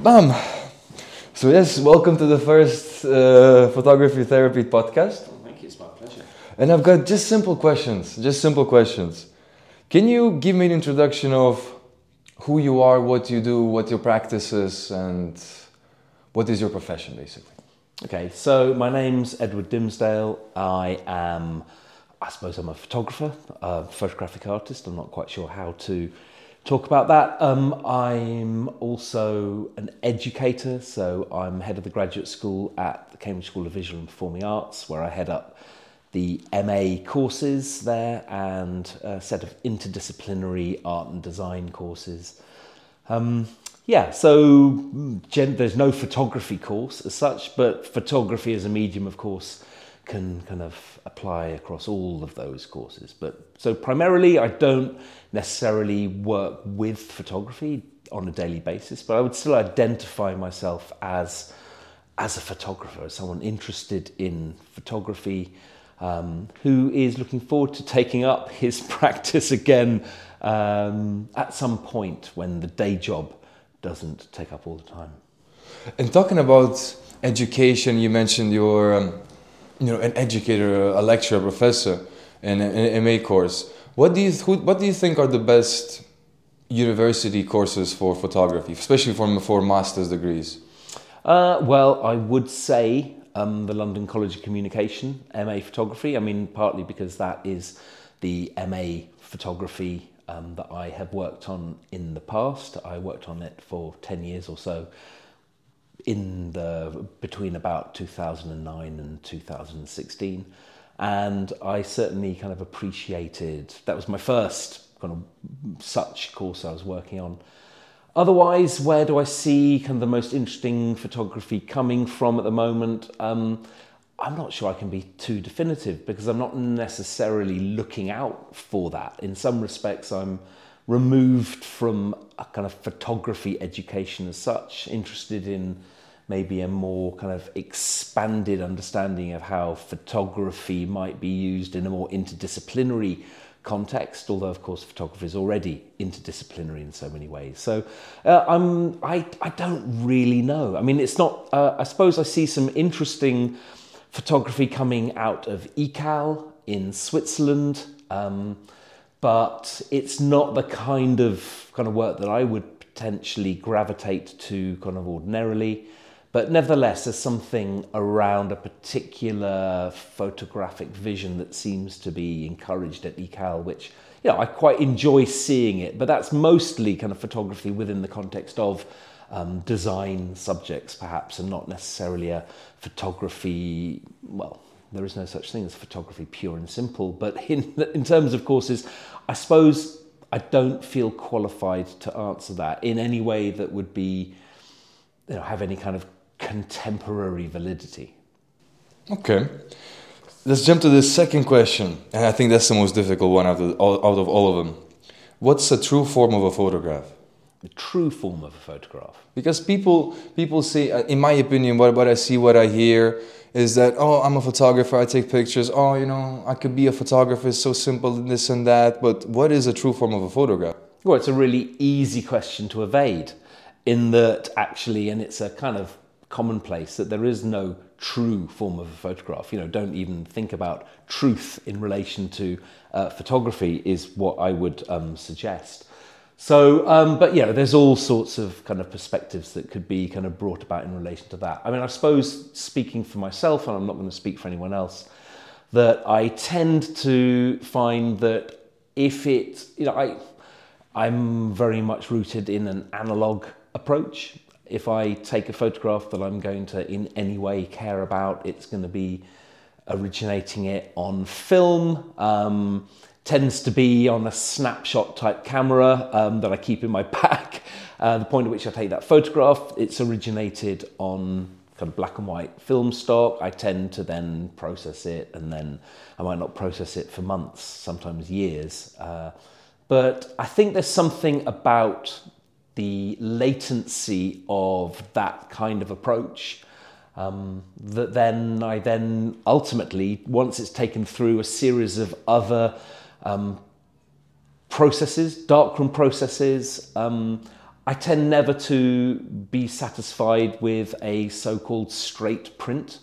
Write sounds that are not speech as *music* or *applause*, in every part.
Bam! So, yes, welcome to the first uh, photography therapy podcast. Thank you, it's my pleasure. And I've got just simple questions, just simple questions. Can you give me an introduction of who you are, what you do, what your practice is, and what is your profession basically? Okay, so my name's Edward Dimsdale. I am, I suppose, I'm a photographer, a photographic artist. I'm not quite sure how to talk about that. Um, I'm also an educator, so I'm head of the graduate school at the Cambridge School of Visual and Performing Arts, where I head up the MA courses there and a set of interdisciplinary art and design courses. Um, yeah, so gen- there's no photography course as such, but photography as a medium, of course, can kind of apply across all of those courses. But so primarily, I don't necessarily work with photography on a daily basis, but I would still identify myself as as a photographer, as someone interested in photography, um, who is looking forward to taking up his *laughs* practice again um, at some point when the day job doesn't take up all the time. And talking about education, you mentioned you're, um, you know, an educator, a lecturer, a professor in an MA course. What do you who, what do you think are the best university courses for photography, especially for for master's degrees? Uh, well, I would say um, the London College of Communication, MA Photography. I mean, partly because that is the MA photography um, that I have worked on in the past. I worked on it for 10 years or so in the between about 2009 and 2016 and I certainly kind of appreciated that was my first kind of such course I was working on. Otherwise where do I see kind of the most interesting photography coming from at the moment? Um, I'm not sure I can be too definitive because I'm not necessarily looking out for that. In some respects, I'm removed from a kind of photography education as such, interested in maybe a more kind of expanded understanding of how photography might be used in a more interdisciplinary context, although of course photography is already interdisciplinary in so many ways. So uh, I'm, I, I don't really know. I mean, it's not, uh, I suppose I see some interesting photography coming out of ECAL in Switzerland, um, but it's not the kind of kind of work that I would potentially gravitate to kind of ordinarily. But nevertheless, there's something around a particular photographic vision that seems to be encouraged at ECAL, which you know I quite enjoy seeing it. But that's mostly kind of photography within the context of um, design subjects, perhaps, and not necessarily a photography. Well, there is no such thing as photography pure and simple, but *laughs* in, in terms of courses, I suppose I don't feel qualified to answer that in any way that would be, you know, have any kind of contemporary validity. Okay. Let's jump to the second question, and I think that's the most difficult one out of all, out of all of them. What's a true form of a photograph? the true form of a photograph. Because people people say, uh, in my opinion, what, what I see, what I hear is that oh, I'm a photographer, I take pictures. Oh, you know, I could be a photographer. It's so simple, this and that. But what is a true form of a photograph? Well, it's a really easy question to evade, in that actually, and it's a kind of commonplace that there is no true form of a photograph. You know, don't even think about truth in relation to uh, photography is what I would um, suggest. So, um, but yeah, there's all sorts of kind of perspectives that could be kind of brought about in relation to that. I mean, I suppose speaking for myself, and I'm not going to speak for anyone else, that I tend to find that if it, you know, I, I'm very much rooted in an analog approach. If I take a photograph that I'm going to in any way care about, it's going to be originating it on film. Um, tends to be on a snapshot type camera um, that I keep in my *laughs* pack. Uh, the point at which I take that photograph, it's originated on kind of black and white film stock. I tend to then process it, and then I might not process it for months, sometimes years. Uh, but I think there's something about the latency of that kind of approach um, that then I then ultimately, once it's taken through a series of other um, processes, darkroom processes. Um, I tend never to be satisfied with a so-called straight print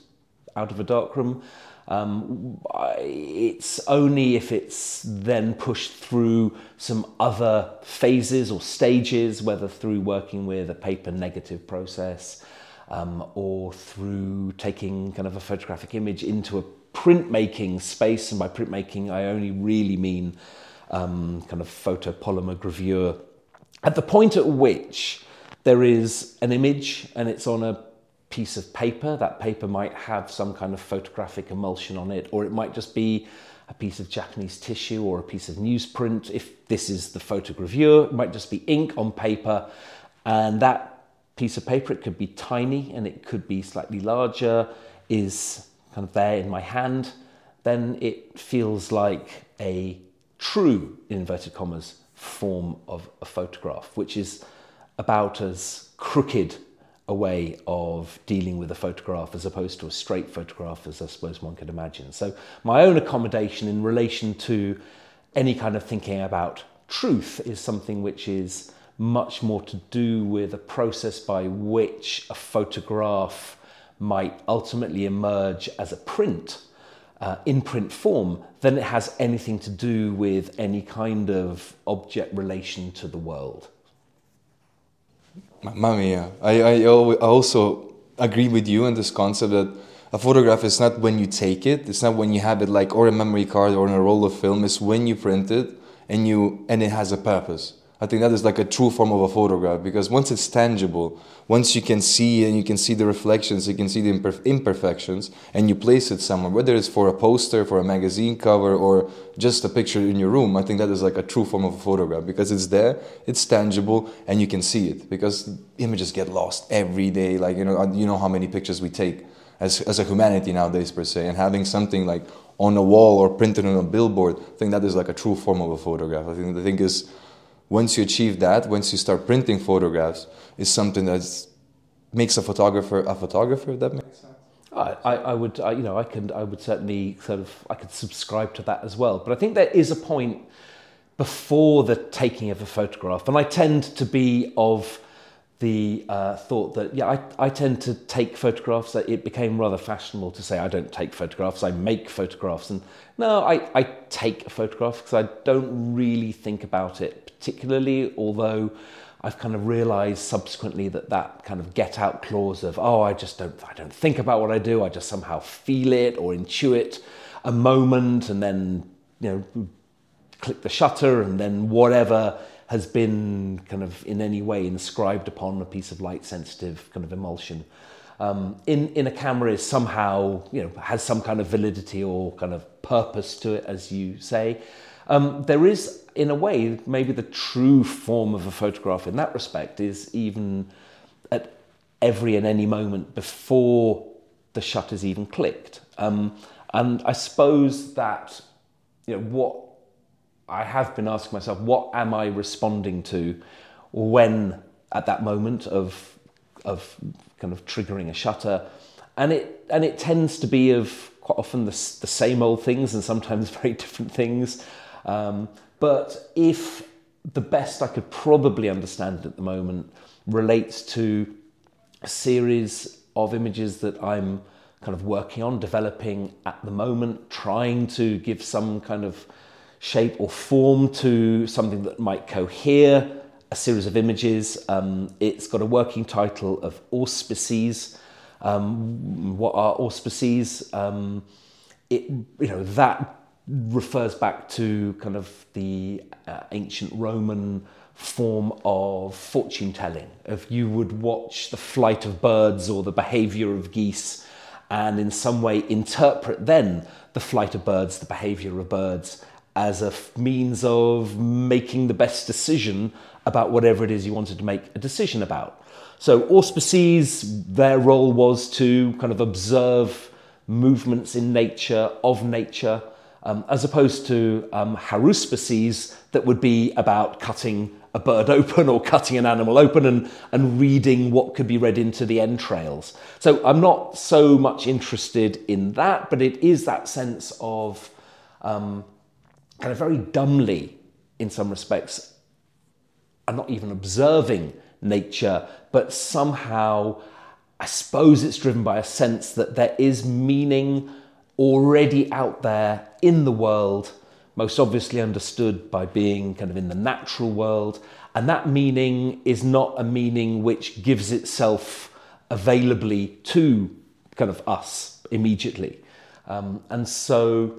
out of a darkroom. Um, it's only if it's then pushed through some other phases or stages, whether through working with a paper negative process um, or through taking kind of a photographic image into a printmaking space. And by printmaking, I only really mean um, kind of photopolymer gravure. At the point at which there is an image and it's on a piece of paper. That paper might have some kind of photographic emulsion on it, or it might just be a piece of Japanese tissue or a piece of newsprint. If this is the photogravure, it might just be ink on paper. And that piece of paper, it could be tiny and it could be slightly larger, is kind of there in my hand. Then it feels like a true, inverted commas, form of a photograph, which is about as crooked a way of dealing with a photograph as opposed to a straight photograph, as I suppose one could imagine. So, my own accommodation in relation to any kind of thinking about truth is something which is much more to do with a process by which a photograph might ultimately emerge as a print uh, in print form than it has anything to do with any kind of object relation to the world. Mamma mia. I, I also agree with you on this concept that a photograph is not when you take it, it's not when you have it like or a memory card or in a roll of film, it's when you print it and you and it has a purpose. I think that is like a true form of a photograph because once it's tangible, once you can see and you can see the reflections, you can see the imperfections, and you place it somewhere, whether it's for a poster, for a magazine cover, or just a picture in your room, I think that is like a true form of a photograph because it's there, it's tangible, and you can see it. Because images get lost every day. Like you know, uh, you know how many pictures we take as as a humanity nowadays per se, and having something like on a wall or printed on a billboard, I think that is like a true form of a photograph. I think the thing is once you achieve that, once you start printing photographs, is something that makes a photographer a photographer. If that makes sense. I, I would, I, you know, I can, I would certainly sort of, I could subscribe to that as well. But I think there is a point before the taking of a photograph, and I tend to be of the uh, thought that yeah, I, I tend to take photographs. It became rather fashionable to say I don't take photographs, I make photographs, and no, I, I take a photograph because I don't really think about it particularly, although I've kind of realized subsequently that that kind of get out clause of, oh, I just don't, I don't think about what I do, I just somehow feel it or intuit a moment and then, you know, click the shutter and then whatever has been kind of in any way inscribed upon a piece of light sensitive kind of emulsion. Um, in, in a camera is somehow, you know, has some kind of validity or kind of purpose to it, as you say. Um, there is, in a way, maybe the true form of a photograph in that respect is even at every and any moment before the shutter's even clicked. Um, and I suppose that, you know, what I have been asking myself, what am I responding to when at that moment of, of kind of triggering a shutter? And it, and it tends to be of quite often the, the same old things and sometimes *laughs* very different things. Um, but if the best I could probably understand at the moment relates to a series of images that I'm kind of working on, developing at the moment, trying to give some kind of shape or form to something that might cohere a series of images. Um, it's got a working title of auspices. Um, what are auspices? Um, it, you know, that refers back to kind of the uh, ancient Roman form of fortune telling. If you would watch the flight of birds or the behavior of geese and in some way interpret then the flight of birds, the behavior of birds as a means of making the best decision about whatever it is you wanted to make a decision about. So auspices, their role was to kind of observe movements in nature, of nature, um, as opposed to um, haruspices that would be about cutting a bird *laughs* open or cutting an animal open and, and reading what could be read into the entrails. So I'm not so much interested in that, but it is that sense of um, kind of very dumbly, in some respects, and not even observing nature, but somehow I suppose it's driven by a sense that there is meaning already out there in the world, most obviously understood by being kind of in the natural world. And that meaning is not a meaning which gives itself availably to kind of us immediately. Um, and so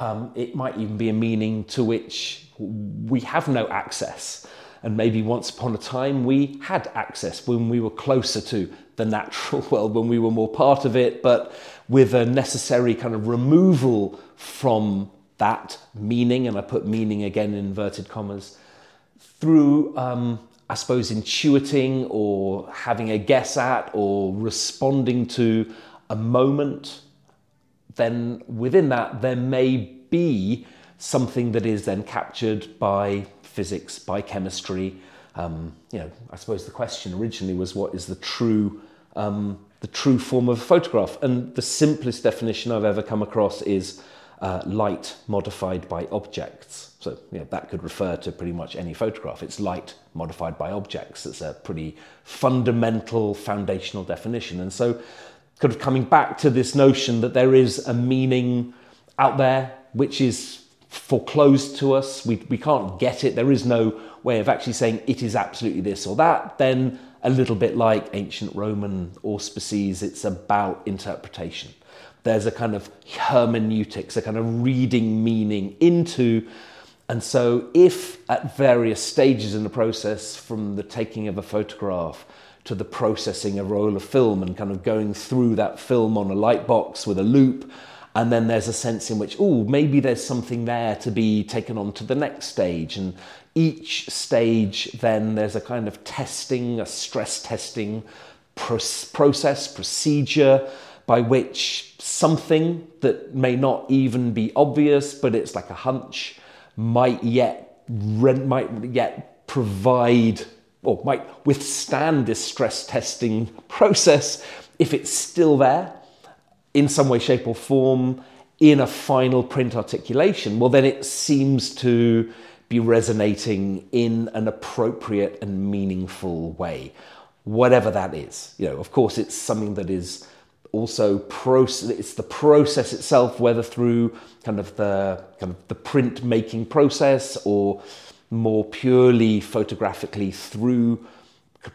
um, it might even be a meaning to which we have no access. And maybe once upon a time we had access when we were closer to the natural *laughs* world, when we were more part of it, but with a necessary kind of removal from that meaning, and I put meaning again in inverted commas, through, um, I suppose, intuiting or having a guess at or responding to a moment, then within that there may be something that is then captured by physics, by chemistry. Um, you know, I suppose the question originally was what is the true um, the true form of a photograph? And the simplest definition I've ever come across is uh, light modified by objects. So you know, that could refer to pretty much any photograph. It's light modified by objects. It's a pretty fundamental, foundational definition. And so, kind of coming back to this notion that there is a meaning out there which is foreclosed to us, we, we can't get it, there is no way of actually saying it is absolutely this or that, then a little bit like ancient Roman auspices, it's about interpretation. There's a kind of hermeneutics, a kind of reading meaning into. And so, if at various stages in the process, from the taking of a photograph to the processing a roll of film and kind of going through that film on a light box with a loupe. and then there's a sense in which, oh, maybe there's something there to be taken on to the next stage. And each stage, then there's a kind of testing, a stress testing process, procedure by which something that may not even be obvious, but it's like a hunch, might yet might yet provide or might withstand this stress testing process if it's still there in some way, shape, or form in a final print articulation, well, then it seems to be resonating in an appropriate and meaningful way, whatever that is. You know, of course, it's something that is also process. It's the process itself, whether through kind of the kind of the print making process or more purely photographically through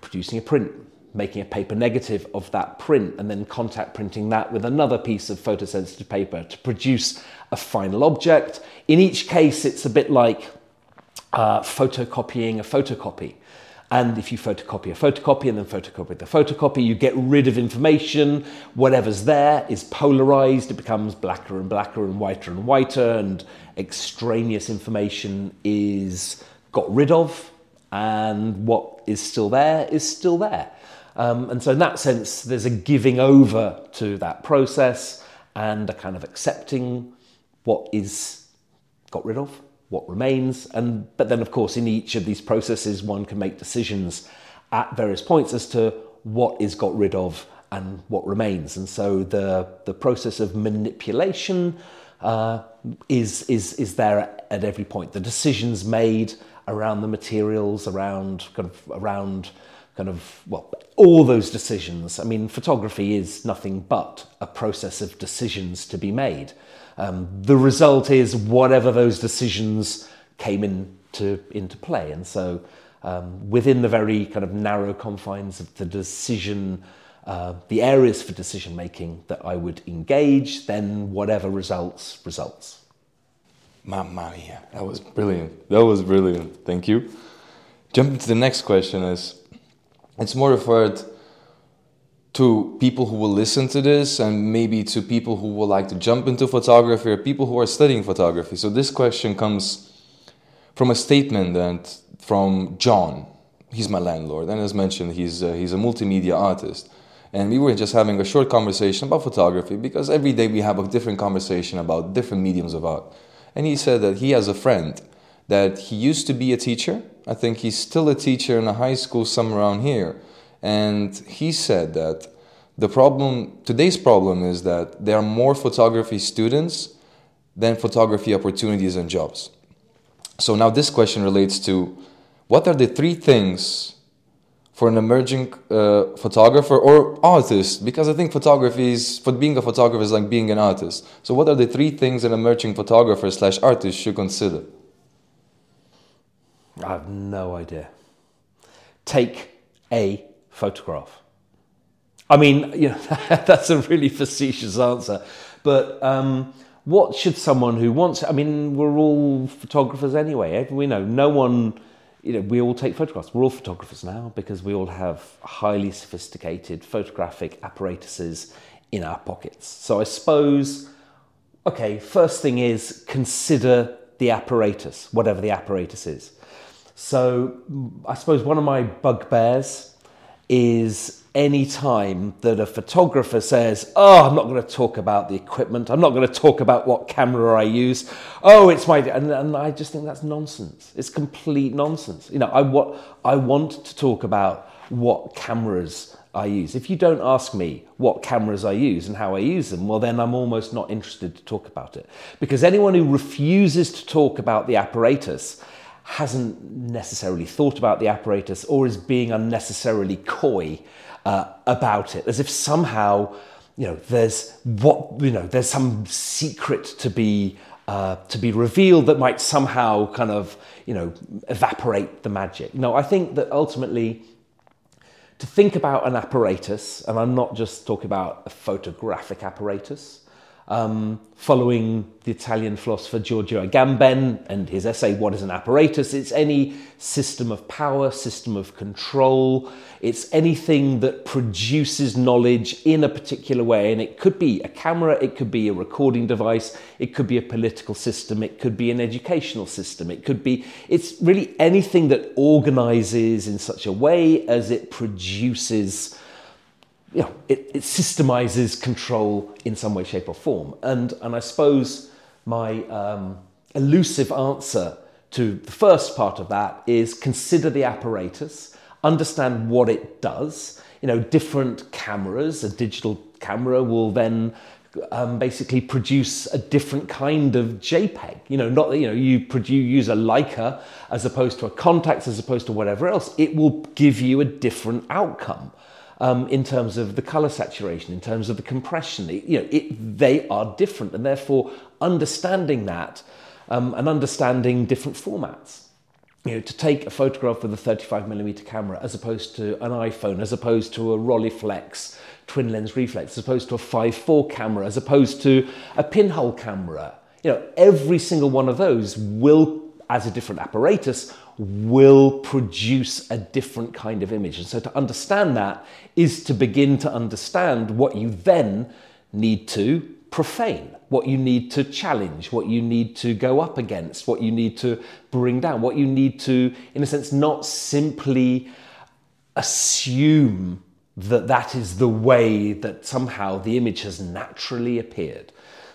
producing a print making a paper negative of that print and then contact printing that with another piece of photosensitive paper to produce a final object. In each case, it's a bit like uh, photocopying a photocopy. And if you photocopy a photocopy and then photocopy the photocopy, you get rid of information. Whatever's there is polarized, it becomes blacker and blacker and whiter and whiter, and extraneous information is got rid of, and what is still there is still there. Um, and so, in that sense, there's a giving over to that process and a kind of accepting what is got rid of, what remains. And but then, of course, in each of these processes, one can make decisions at various points as to what is got rid of and what remains. And so, the the process of manipulation uh, is is is there at, every point. The decisions made around the materials, around kind of around kind of, well, all those decisions. I mean, photography is nothing but a process of decisions to be made. Um, the result is whatever those decisions came into, into play. And so, um, within the very kind of narrow confines of the decision, uh, the areas for decision making that I would engage, then whatever results, results. Mamma mia, that was brilliant. That was brilliant. Thank you. Jumping to the next question is it's more referred to people who will listen to this and maybe to people who would like to jump into photography or people who are studying photography. So this question comes from a statement that from John. He's my landlord, and as mentioned, he's he's a multimedia artist. And we were just having a short conversation about photography because every day we have a different conversation about different mediums of art. And he said that he has a friend that he used to be a teacher I think he's still a teacher in a high school somewhere around here. And he said that the problem, today's problem is that there are more photography students than photography opportunities and jobs. So now this question relates to what are the three things for an emerging uh, photographer or artist? Because I think photography is, for being a photographer is like being an artist. So, what are the three things an emerging photographer slash artist should consider? I have no idea. Take a photograph. I mean, *laughs* you know, that's a really facetious answer, but um, what should someone who wants? I mean, we're all photographers anyway. We know no one. You know, we all take photographs. We're all photographers now because we all have highly sophisticated photographic apparatuses in our pockets. So I suppose, okay, first thing is consider the apparatus, whatever the apparatus is. So I suppose one of my bugbears is any time that a photographer says, Oh, I'm not going to talk about the equipment, I'm not going to talk about what camera I use. Oh, it's my. And, and I just think that's nonsense. It's complete nonsense. You know, I, what, I want to talk about what cameras I use. If you don't ask me what cameras I use and how I use them, well, then I'm almost not interested to talk about it. Because anyone who refuses to talk about the apparatus hasn't necessarily thought about the apparatus or is being unnecessarily coy uh, about it, as if somehow you know there's what you know there's some secret to be uh, to be revealed that might somehow kind of you know evaporate the magic. No, I think that ultimately to think about an apparatus, and I'm not just talking about a photographic apparatus, um, following the Italian philosopher Giorgio Agamben and his essay, What is an Apparatus? It's any system of power, system of control. It's anything that produces knowledge in a particular way. And it could be a camera, it could be a recording device, it could be a political system, it could be an educational system, it could be, it's really anything that organizes in such a way as it produces you know, it, it systemizes control in some way, shape, or form. And, and I suppose my um, elusive answer to the first part of that is consider the apparatus, understand what it does. You know, different cameras, a digital camera will then um, basically produce a different kind of JPEG. You know, not that you know you produce, use a Leica as opposed to a Contax, as opposed to whatever else. It will give you a different outcome um, in terms of the color saturation, in terms of the compression. It, you know, it, they are different, and therefore understanding that um, and understanding different formats. You know, to take a photograph with a 35 millimeter camera as opposed to an iPhone, as opposed to a Rolleiflex twin lens reflex, as opposed to a 5.4 camera, as opposed to a pinhole camera. You know, every single one of those will, as a different apparatus, will produce a different kind of image. And so to understand that is to begin to understand what you then need to profane, what you need to challenge, what you need to go up against, what you need to bring down, what you need to, in a sense, not simply assume that that is the way that somehow the image has naturally appeared.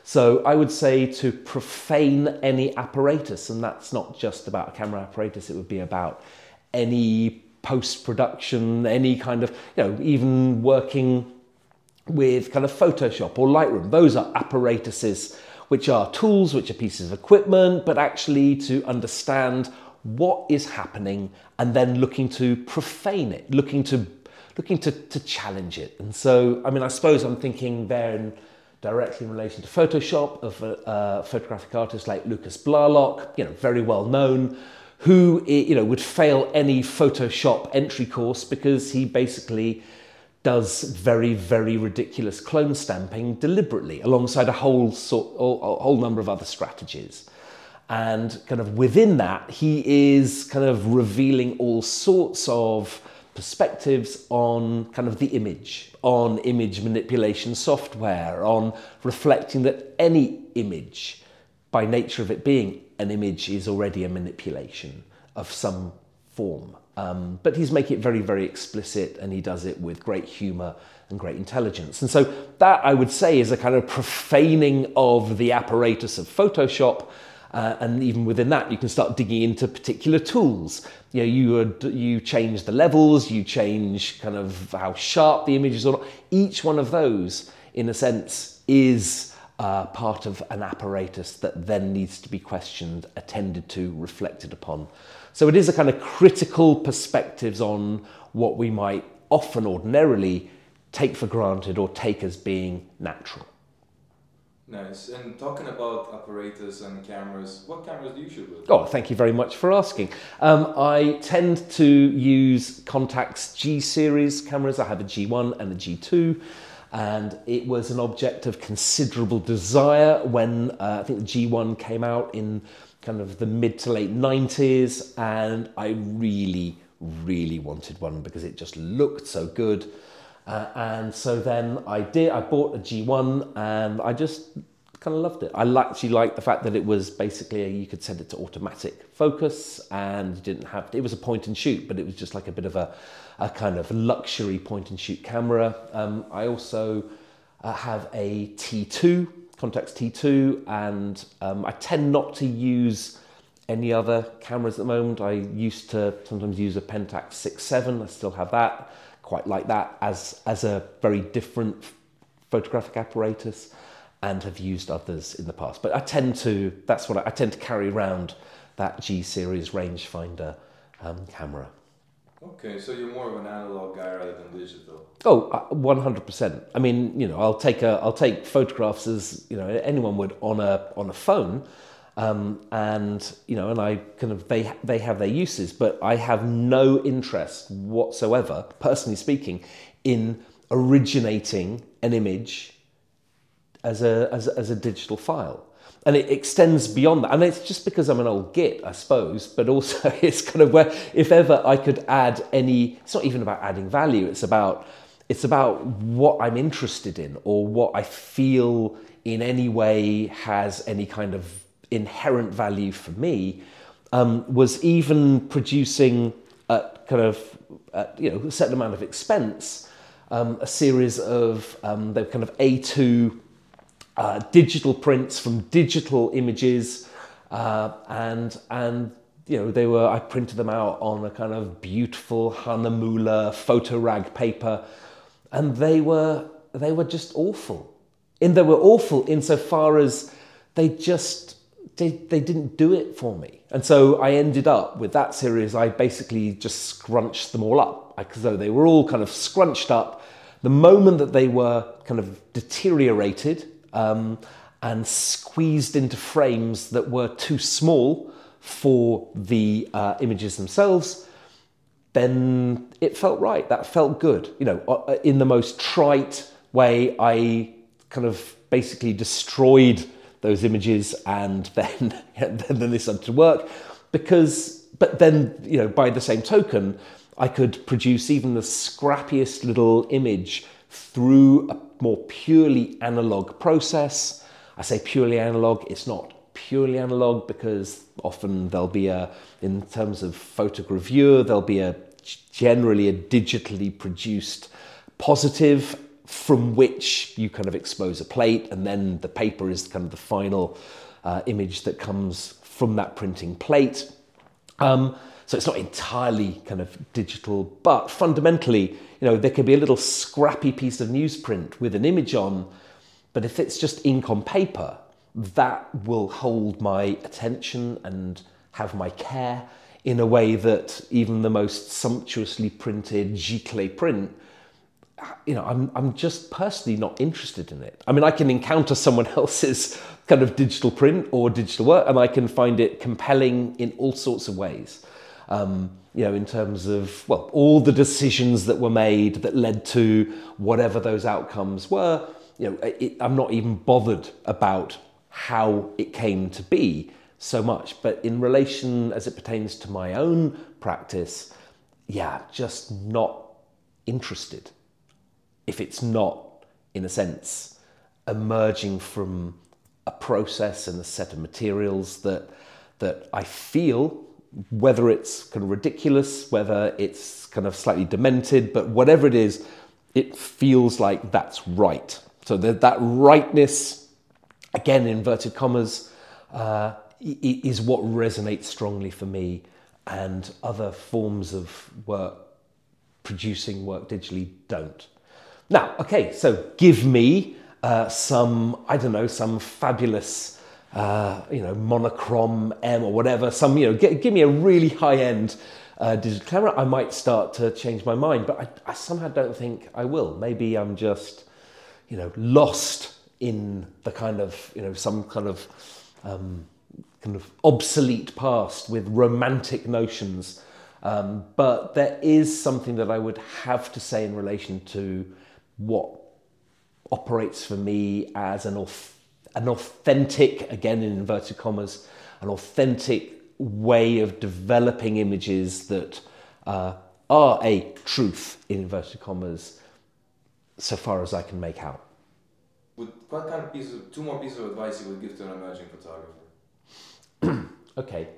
So I would say to profane any apparatus, and that's not just about a camera apparatus, it would be about any post production, any kind of, you know, even working with kind of Photoshop or Lightroom. Those are apparatuses which are tools, which are pieces of equipment, but actually to understand what is happening and then looking to profane it, looking to looking to, to challenge it. And so, I mean, I suppose I'm thinking there in directly in relation to Photoshop of a, a photographic artist like Lucas Blalock, you know, very well known, who you know would fail any Photoshop entry course because he basically does very very ridiculous clone stamping deliberately alongside a whole sort a whole number of other strategies. And kind of within that he is kind of revealing all sorts of perspectives on kind of the image, on image manipulation software, on reflecting that any image, by nature of it being an image, is already a manipulation of some form. Um, but he's making it very, very explicit and he does it with great humour and great intelligence. And so that I would say is a kind of profaning of the apparatus of Photoshop uh, and even within that, you can start digging into particular tools. You know, you, you change the levels, you change kind of how sharp the image is. Or not. Each one of those, in a sense, is uh, part of an apparatus that then needs to be questioned, attended to, reflected upon. So it is a kind of critical perspectives on what we might often ordinarily take for granted or take as being natural. Nice. And talking about apparatus and cameras, what cameras do you shoot with? Oh, thank you very much for asking. Um, I tend to use Contax G series cameras. I have a G1 and a G2, and it was an object of considerable desire when uh, I think the G1 came out in kind of the mid to late 90s, and I really, really wanted one because it just looked so good. Uh, and so then I did. I bought a G1, and I just kind of loved it. I actually liked the fact that it was basically you could set it to automatic focus, and you didn't have. It was a point and shoot, but it was just like a bit of a, a kind of luxury point and shoot camera. Um, I also uh, have a T2 Contax T2, and um, I tend not to use any other cameras at the moment. I used to sometimes use a Pentax 6.7. I still have that quite like that as, as a very different photographic apparatus and have used others in the past. But I tend to, that's what I, I tend to carry around that G series rangefinder um, camera. Okay, so you're more of an analog guy rather than digital. Oh, uh, one hundred percent. I mean, you know, I'll take a, I'll take photographs as you know anyone would on a on a phone, um, and you know, and I kind of they they have their uses, but I have no interest whatsoever, personally speaking, in originating an image as a as, as a digital file. And it extends beyond that. And it's just because I'm an old git, I suppose, but also *laughs* it's kind of where if ever I could add any it's not even about adding value, it's about it's about what I'm interested in or what I feel in any way has any kind of inherent value for me um, was even producing at kind of at, you know a certain amount of expense um, a series of um, the kind of A2 uh, digital prints from digital images uh, and and you know they were I printed them out on a kind of beautiful Hahnemühle photo rag paper and they were they were just awful. And they were awful insofar as they just they, they didn't do it for me. And so I ended up with that series, I basically just scrunched them all up. Like, so they were all kind of scrunched up. The moment that they were kind of deteriorated um, and squeezed into frames that were too small for the uh, images themselves, then it felt right. That felt good. You know, uh, in the most trite way, I kind of basically destroyed those images and *laughs* then then they started to work because but then you know by the same token I could produce even the scrappiest little image through a more purely analog process. I say purely analog, it's not purely analog because often there'll be a, in terms of photogravure, there'll be a generally a digitally produced positive from which you kind of expose a plate, and then the paper is kind of the final uh, image that comes from that printing plate. Um, so it's not entirely kind of digital, but fundamentally, you know, there could be a little scrappy piece of newsprint with an image on, but if it's just ink on paper, that will hold my attention and have my care in a way that even the most sumptuously printed giclée print you know, I'm, I'm just personally not interested in it. I mean, I can encounter someone *laughs* else's kind of digital print or digital work, and I can find it compelling in all sorts of ways. Um, you know, in terms of, well, all the decisions that were made that led to whatever those outcomes were, you know, it, I'm not even bothered about how it came to be so much. But in relation as it pertains to my own practice, yeah, just not interested if it's not, in a sense, emerging from a process and a set of materials that that I feel, whether it's kind of ridiculous, whether it's kind of slightly demented, but whatever it is, it feels like that's right. So that that rightness, again, inverted commas, uh, is what resonates strongly for me, and other forms of work, producing work digitally, don't. Now, okay, so give me uh, some, I don't know, some fabulous uh, you know, monochrome M or whatever, some, you know, give me a really high end uh, digital camera, I might start to change my mind. But I, I somehow don't think I will. Maybe I'm just, you know, lost in the kind of, you know, some kind of, um, kind of obsolete past with romantic notions. Um, but there is something that I would have to say in relation to what operates for me as an, an authentic, again in inverted commas, an authentic way of developing images that uh, are a truth, in inverted commas, so far as I can make out. what kind of pieces, of, two more pieces of advice you would give to an emerging photographer? *clears throat* okay,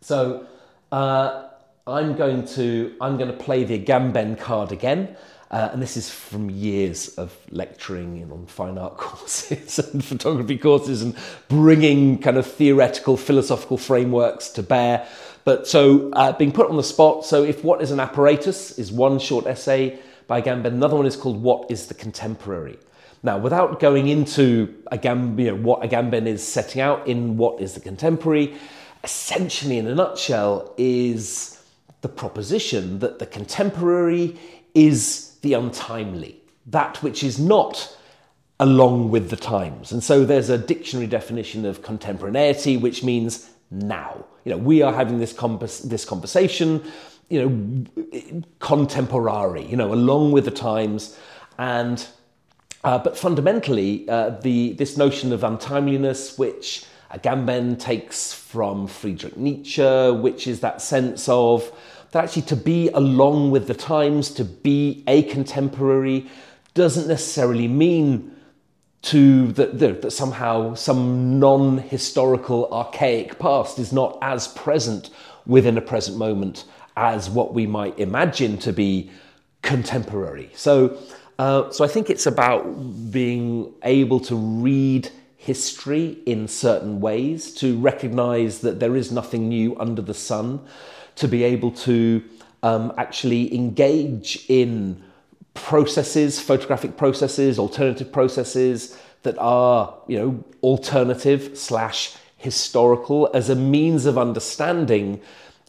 so uh, I'm going to I'm going to play the Agamben card again. Uh, and this is from years of lecturing on fine art *laughs* courses and photography courses and bringing kind of theoretical philosophical frameworks to bear. But so uh, being put on the spot. So if what is an apparatus is one short essay by Agamben, another one is called What is the Contemporary? Now, without going into Agamben, you know, what Agamben is setting out in What is the Contemporary, essentially in a nutshell is the proposition that the contemporary is the untimely, that which is not along with the times. And so there's a dictionary definition of contemporaneity, which means now. You know, we are having this, this conversation, you know, contemporary, you know, along with the times. And, uh, but fundamentally, uh, the, this notion of untimeliness, which Agamben takes from Friedrich Nietzsche, which is that sense of that actually to be along with the times, to be a contemporary, doesn't necessarily mean to that, that somehow some non-historical archaic past is not as present within a present moment as what we might imagine to be contemporary. So, uh, so I think it's about being able to read history in certain ways, to recognize that there is nothing new under the sun, to be able to um, actually engage in processes, photographic processes, alternative processes that are, you know, alternative slash historical as a means of understanding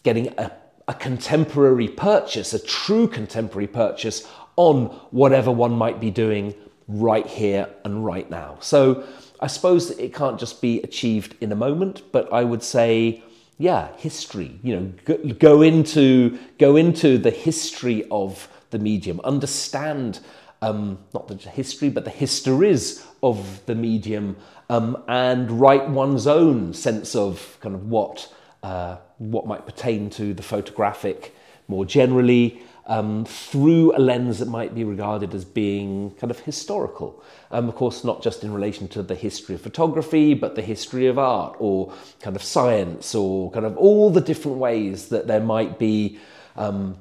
getting a, a contemporary purchase, a true contemporary purchase on whatever one might be doing right here and right now. So I suppose it can't just be achieved in a moment, but I would say yeah, history. You know, go, go, into go into the history of the medium, understand um, not the history, but the histories of the medium, um, and write one's own sense of kind of what uh, what might pertain to the photographic more generally um, through a lens that might be regarded as being kind of historical. Um, of course, not just in relation to the history of photography, but the history of art or kind of science or kind of all the different ways that there might be um,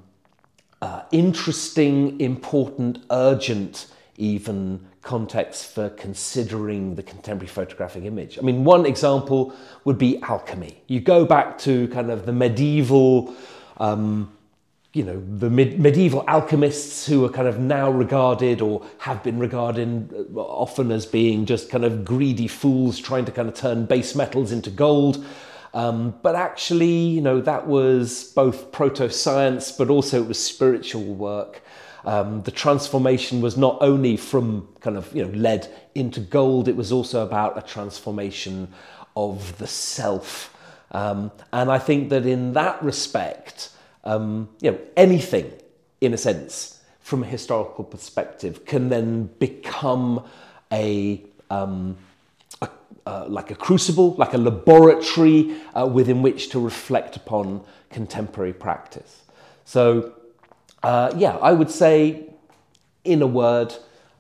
uh, interesting, important, urgent, even context for considering the contemporary photographic image. I mean, one example would be alchemy. You go back to kind of the medieval. Um, you know, the mid- medieval alchemists who are kind of now regarded or have been regarded uh, often as being just kind of greedy fools trying to kind of turn base metals into gold. Um, but actually, you know, that was both proto science, but also it was spiritual work. Um, the transformation was not only from kind of, you know, lead into gold, it was also about a transformation of the self. Um, and I think that in that respect, um, you know, anything, in a sense, from a historical perspective, can then become a, um, a uh, like a crucible, like a laboratory uh, within which to reflect upon contemporary practice. So, uh, yeah, I would say, in a word,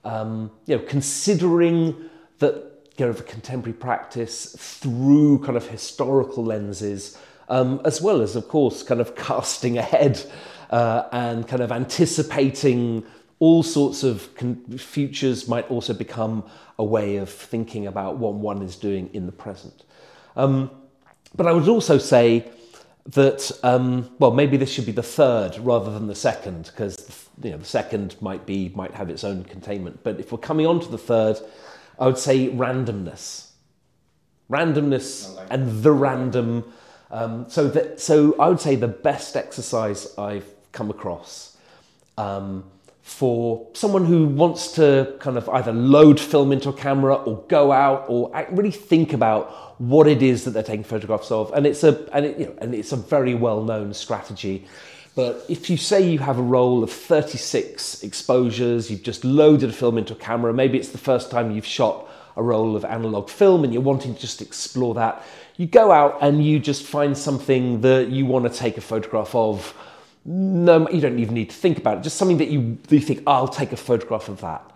um, you know, considering that you know, the contemporary practice through kind of historical lenses um, as well as, of course, kind of *laughs* casting ahead uh, and kind of anticipating all sorts of con- futures might also become a way of thinking about what one is doing in the present. Um, but I would also say that, um, well, maybe this should be the third rather than the second, because you know, the second might be might have its own containment. But if we're coming on to the third, I would say randomness. randomness and the random. Um, so that so I would say the best exercise I've come across um, for someone who wants to kind of either load film into a camera or go out or really think about what it is that they're taking photographs of, and it's a and, it, you know, and it's a very well known strategy. But if you say you have a roll of 36 exposures, you've just loaded a film into a camera, maybe it's the first time you've shot a roll of analog film and you're wanting to just explore that, you go out and you just find something that you want to take a photograph of. No, you don't even need to think about it, just something that you, that you think, oh, I'll take a photograph of that.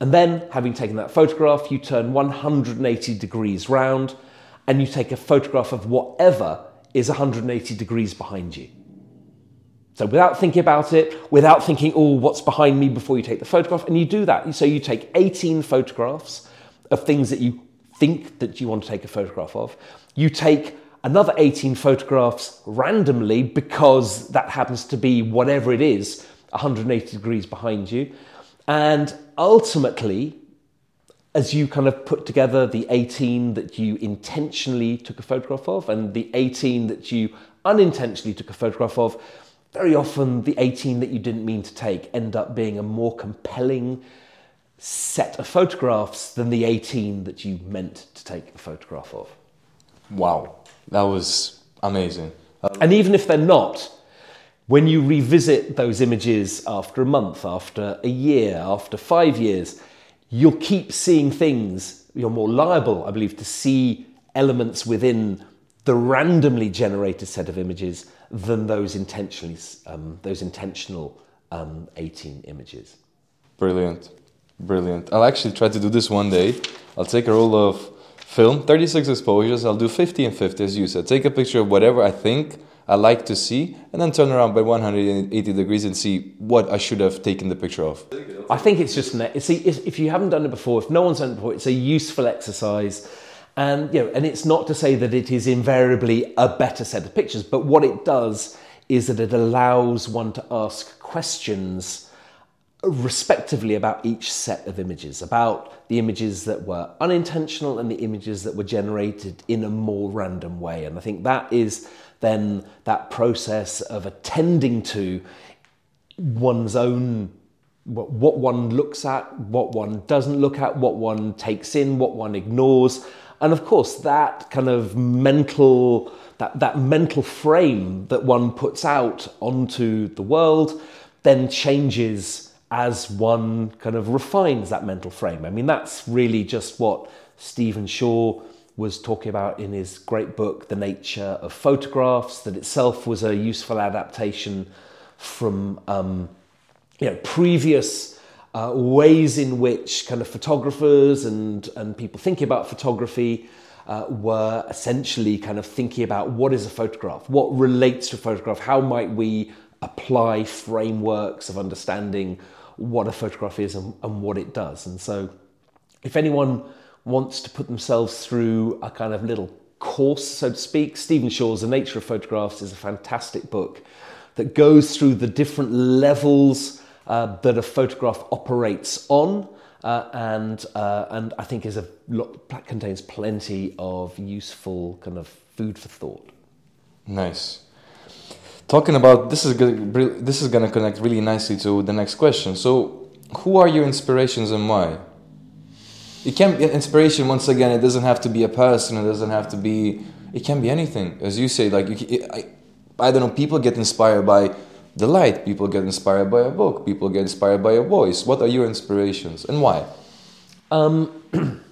And then, having taken that photograph, you turn 180 degrees round and you take a photograph of whatever is 180 degrees behind you. So without thinking about it, without thinking, oh, what's behind me before you take the photograph, and you do that. So you take 18 photographs of things that you think that you want to take a photograph of. You take another 18 photographs randomly because that happens to be whatever it is, 180 degrees behind you. And ultimately, as you kind of put together the 18 that you intentionally took a photograph of and the 18 that you unintentionally took a photograph of, very often the 18 that you didn't mean to take end up being a more compelling set of photographs than the 18 that you meant to take a photograph of. Wow, that was amazing. And even if they're not, when you revisit those images after a month, after a year, after five years, you'll keep seeing things. You're more liable, I believe, to see elements within the randomly generated set of images than those intentionally um, those intentional um, 18 images. Brilliant, brilliant. I'll actually try to do this one day. I'll take a roll of film, 36 exposures. I'll do 50 and 50, as you said. Take a picture of whatever I think I like to see, and then turn around by 180 degrees and see what I should have taken the picture of. I think it's just see if you haven't done it before, if no one's done it before, it's a useful exercise. And you know, and it's not to say that it is invariably a better set of pictures, but what it does is that it allows one to ask questions respectively about each set of images, about the images that were unintentional and the images that were generated in a more random way. And I think that is then that process of attending to one's own what one looks at, what one doesn't look at, what one takes in, what one ignores, and of course, that kind of mental, that, that mental frame that one puts out onto the world then changes as one kind of refines that mental frame. I mean, that's really just what Stephen Shore was talking about in his great book, The Nature of Photographs, that itself was a useful adaptation from um, you know, previous uh, ways in which kind of photographers and, and people thinking about photography uh, were essentially kind of thinking about what is a photograph, what relates to a photograph, how might we apply frameworks of understanding what a photograph is and, and what it does. And so, if anyone wants to put themselves through a kind of little course, so to speak, Stephen Shore's The Nature of Photographs is a fantastic book that goes through the different levels uh, that a photograph operates on. Uh, and uh, and I think is a lot, contains plenty of useful kind of food for thought. Nice. Talking about this is good, this is going to connect really nicely to the next question. So, who are your inspirations and why? It can be inspiration. Once again, it doesn't have to be a person. It doesn't have to be. It can be anything, as you say. Like you, I, I don't know. People get inspired by the light. People get inspired by a book. People get inspired by a voice. What are your inspirations and why? Um, *clears throat*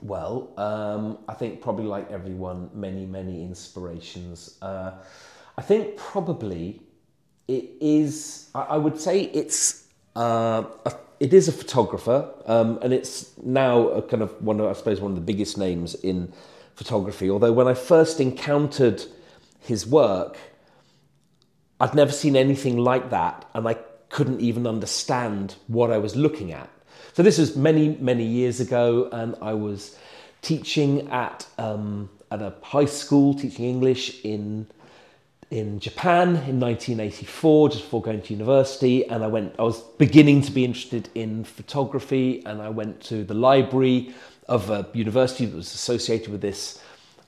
well, um, I think probably like everyone, many, many inspirations. Uh, I think probably it is, I, I would say it's, uh, a, it is a photographer, um, and it's now a kind of one of, I suppose, one of the biggest names in photography. Although when I first encountered his work, I'd never seen anything like that, and I couldn't even understand what I was looking at. So this was many, many years ago, and I was teaching at um, at a high school, teaching English in in Japan in 1984, just before going to university. And I went. I was beginning to be interested in photography, and I went to the library of a university that was associated with this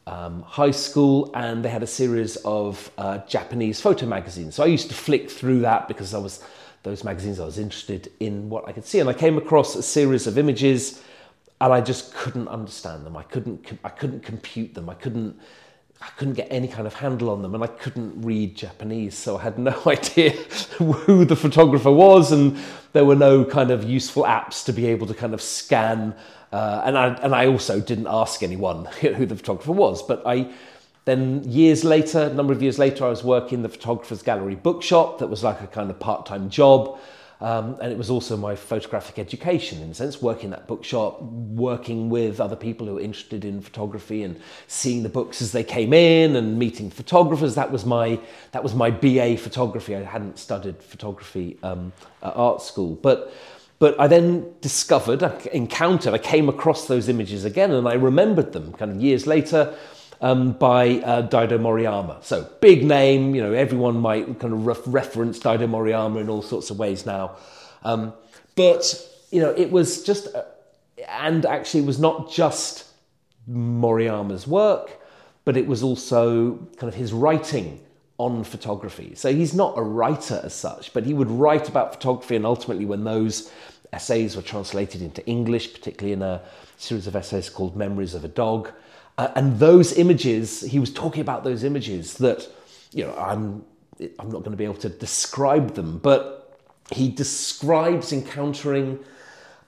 um, high school, and they had a series of uh, Japanese photo magazines. So I used to flick through that because I was those magazines. I was interested in what I could see, and I came across a series of images, and I just couldn't understand them. I couldn't. I couldn't compute them. I couldn't. I couldn't get any kind of handle on them, and I couldn't read Japanese, so I had no *laughs* idea who the photographer was, and there were no kind of useful apps to be able to kind of scan uh, and I and I also didn't ask anyone *laughs* who the photographer was. But I then years later, a number of years later, I was working in the photographer's gallery bookshop. That was like a kind of part-time job. Um, and it was also my photographic education in a sense, working that bookshop, working with other people who were interested in photography and seeing the books as they came in and meeting photographers. That was my that was my BA photography. I hadn't studied photography um, at art school, but but I then discovered, I encountered, I came across those images again and I remembered them kind of years later um, by uh, Daido Moriyama. So big name, you know, everyone might kind of re- reference Daido Moriyama in all sorts of ways now. Um, but, you know, it was just, uh, and actually it was not just Moriyama's work, but it was also kind of his writing on photography. So he's not a writer as such, but he would write about photography, and ultimately, when those essays were translated into English, particularly in a series of essays called Memories of a Dog, uh, and those images, he was talking about those images that, you know, I'm, I'm not going to be able to describe them, but he describes encountering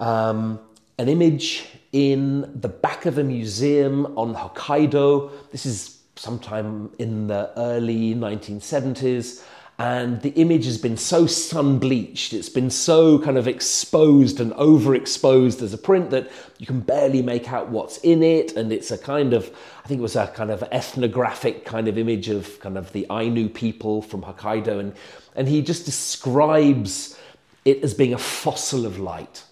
um, an image in the back of a museum on Hokkaido. This is sometime in the early 1970s and the image has been so sun bleached, it's been so kind of exposed and overexposed as a print that you can barely make out what's in it. And it's a kind of, I think it was a kind of ethnographic kind of image of kind of the Ainu people from Hokkaido. And, and he just describes it as being a fossil of light.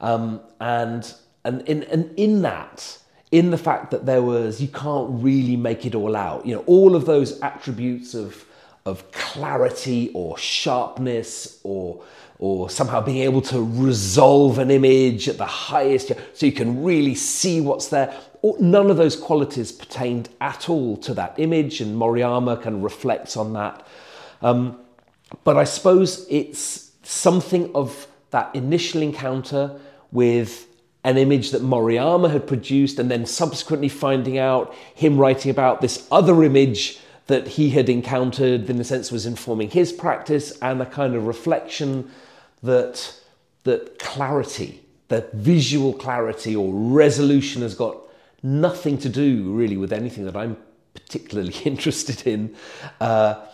Um, and, and, in, and in that, in the fact that there was, you can't really make it all out. You know, all of those attributes of, of clarity or sharpness or, or somehow being able to resolve an image at the highest, so you can really see what's there. None of those qualities pertained at all to that image, and Moriyama kind of reflects on that. Um, but I suppose it's something of that initial encounter with an image that Moriyama had produced, and then subsequently finding out him writing about this other image that he had encountered, in a sense, was informing his practice, and a kind of reflection that that clarity, that visual clarity or resolution, has got nothing to do really with anything that I'm particularly *laughs* interested in. Uh,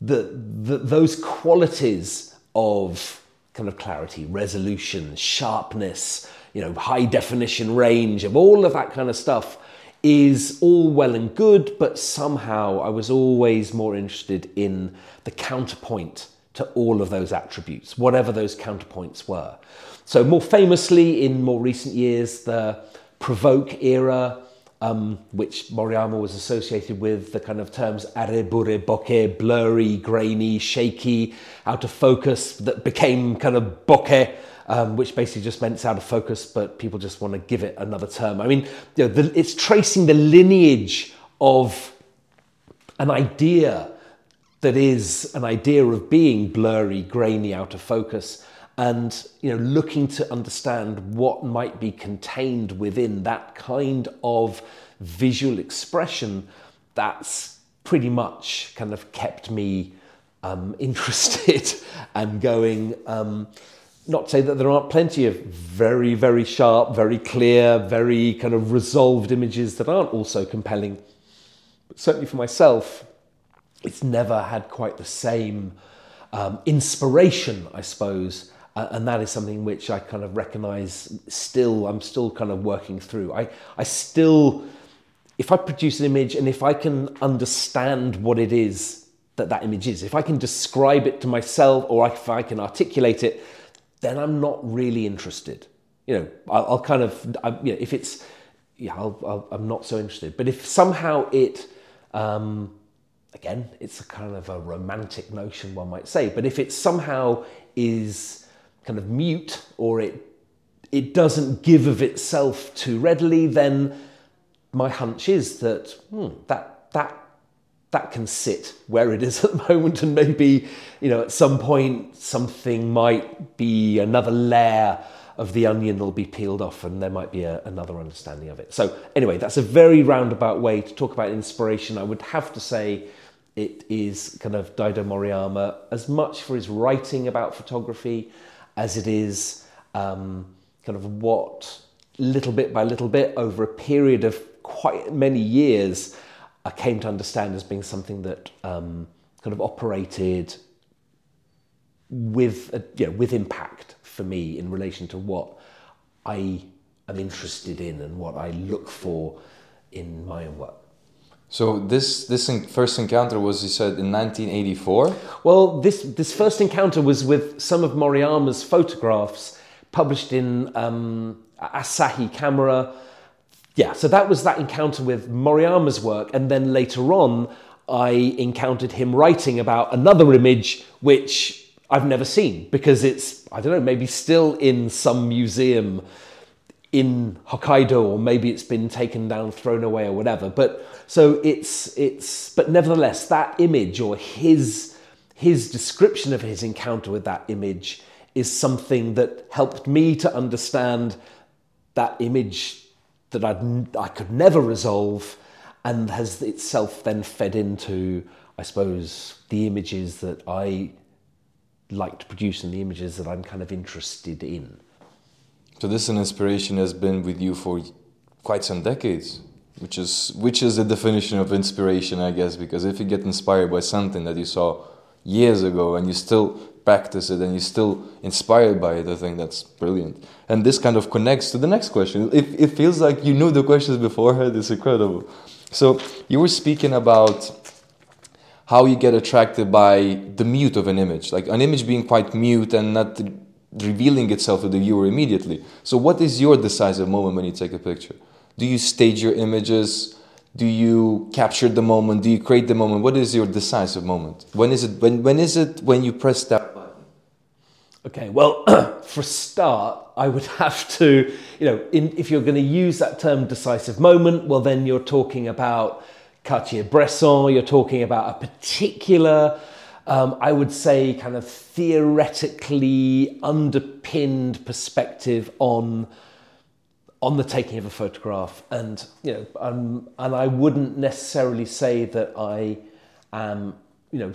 those qualities of kind of clarity, resolution, sharpness, you know, high definition range, of all of that kind of stuff is all well and good, but somehow I was always more interested in the counterpoint to all of those attributes, whatever those counterpoints were. So, more famously, in more recent years, the Provoke era, um, which Moriyama was associated with, the kind of terms arebure bokeh, blurry, grainy, shaky, out of focus, that became kind of bokeh um, which basically just meant it's out of focus, but people just want to give it another term. I mean, you know, the, it's tracing the lineage of an idea that is an idea of being blurry, grainy, out of focus, and you know, looking to understand what might be contained within that kind of visual expression. That's pretty much kind of kept me um, *laughs* interested and going. Um, not to say that there aren't plenty of very, very sharp, very clear, very kind of resolved images that aren't also compelling. But certainly for myself, it's never had quite the same um, inspiration, I suppose. Uh, and that is something which I kind of recognize still, I'm still kind of working through. I, I still, if I produce an image and if I can understand what it is that that image is, if I can describe it to myself or if I can articulate it, then I'm not really interested. You know, I'll, I'll kind of, I, you know, if it's, yeah, I'll, i am not so interested. But if somehow it, um, again, it's a kind of a romantic notion, one might say, but if it somehow is kind of mute or it it doesn't give of itself too readily, then my hunch is that hmm, that that that can sit where it is *laughs* at the moment, and maybe you know at some point something might be another layer of the onion that will be peeled off, and there might be a, another understanding of it. So anyway, that's a very roundabout way to talk about inspiration. I would have to say it is kind of Daido Moriyama as much for his writing about photography as it is um, kind of what little bit by little bit over a period of quite many years I came to understand as being something that um, kind of operated with a, you know, with impact for me in relation to what I am interested in and what I look for in my own work. So this this first encounter was you said in 1984. Well, this this first encounter was with some of Moriyama's photographs published in um, Asahi Camera. Yeah, so that was that encounter with Moriyama's work, and then later on, I encountered him writing about another image which I've never seen because it's I don't know maybe still in some museum in Hokkaido or maybe it's been taken down, thrown away or whatever. But so it's it's but nevertheless that image or his his description of his encounter with that image is something that helped me to understand that image that I'd, I could never resolve and has itself then fed into, I suppose, the images that I like to produce and the images that I'm kind of interested in. So this inspiration has been with you for quite some decades, which is which is the definition of inspiration, I guess, because if you get inspired by something that you saw years ago and you still practice it and you're still inspired by it, I think that's brilliant. And this kind of connects to the next question. It, it feels like you knew the questions beforehand. *laughs* It's incredible. So you were speaking about how you get attracted by the mute of an image, like an image being quite mute and not revealing itself to the viewer immediately. So, what is your decisive moment when you take a picture? Do you stage your images? Do you capture the moment? Do you create the moment? What is your decisive moment? When is it? When when is it when you press that? Okay, well, *clears throat* for a start, I would *laughs* have to, you know, in, if you're going to use that term decisive moment, well, then you're talking about Cartier-Bresson. You're talking about a particular um, I would say, kind of theoretically underpinned perspective on on the taking of a photograph, and you know, um, and I wouldn't necessarily say that I am, you know,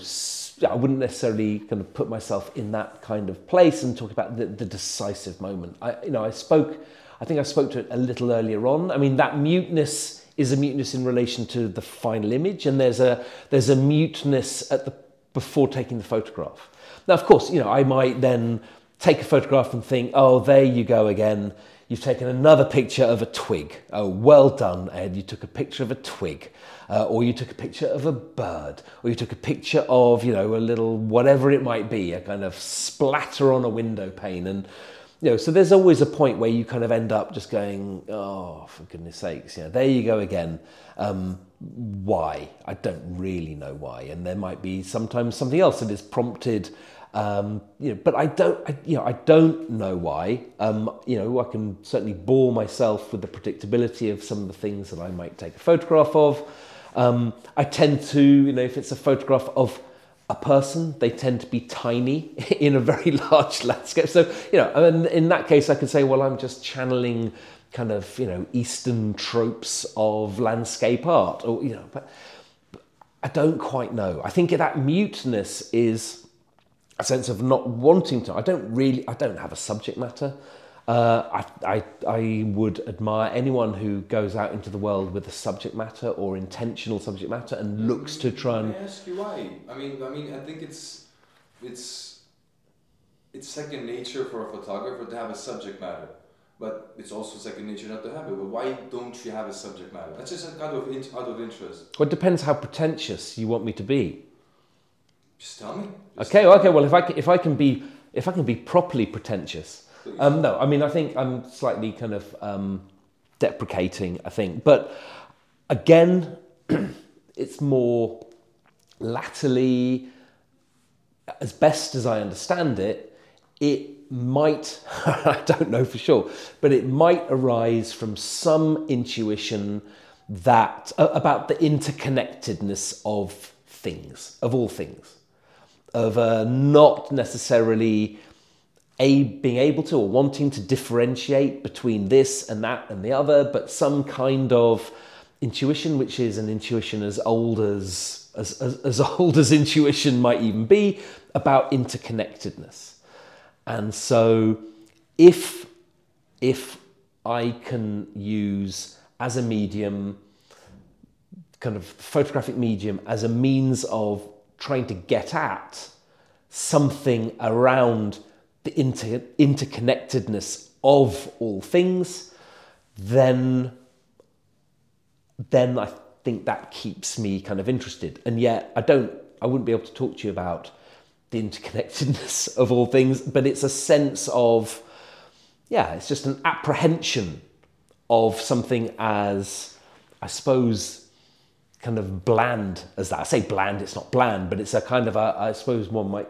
I wouldn't necessarily kind of put myself in that kind of place and talk about the, the decisive moment. I, you know, I spoke, I think I spoke to it a little earlier on. I mean, that muteness is a muteness in relation to the final image, and there's a there's a muteness at the before taking the photograph. Now, of course, you know, I might then take a photograph and think, oh, there you go again. You've taken another picture of a twig. Oh, well done, Ed. You took a picture of a twig. Uh, or you took a picture of a bird. Or you took a picture of, you know, a little whatever it might be, a kind of splatter on a window pane. And, you know, so there's always a point where you kind of end up just going, oh, for goodness sakes, you know, there you go again. Um, why. I don't really know why, and there might be sometimes something else that is prompted. Um, you know, but I don't, I, you know, I don't know why. Um, you know, I can certainly bore myself with the predictability of some of the things that I might take a photograph of. Um, I tend to, you know, if it's a photograph of a person, they tend to be tiny *laughs* in a very *laughs* large landscape. So, you know, and in that case, I could say, well, I'm just channeling kind of you know Eastern tropes of landscape art, or you know, but, but I don't quite know. I think that muteness is a sense of not wanting to. I don't really. I don't have a subject matter. Uh, I, I, I would admire anyone who goes out into the world with a subject matter or intentional subject matter and looks to try and. I ask you why? I mean, I mean, I think it's it's it's second nature for a photographer to have a subject matter but it's also second nature not to have it. But why don't you have a subject matter? That's just a kind of out of interest. Well, it depends how pretentious you want me to be. Just tell me. Just okay, tell okay. Well, if I can, if I can be if I can be properly pretentious, um, no, I mean I think I'm slightly kind of um, deprecating. I think, but again, *clears throat* it's more latterly, as best as I understand it, it might, *laughs* I don't know for sure, but it might arise from some intuition that uh, about the interconnectedness of things, of all things, of uh, not necessarily a being able to or wanting to differentiate between this and that and the other, but some kind of intuition, which is an intuition as old as as, as, as *laughs* old as intuition might even be, about interconnectedness. And so, if if I can use as a medium, kind of photographic medium, as a means of trying to get at something around the inter- interconnectedness of all things, then then I think that keeps me kind of interested. And yet I don't I wouldn't be able to talk to you about the interconnectedness *laughs* of all things, but it's a sense of yeah, it's just an apprehension of something as I suppose kind of bland as that. I say bland, it's not bland, but it's a kind of a, I suppose one might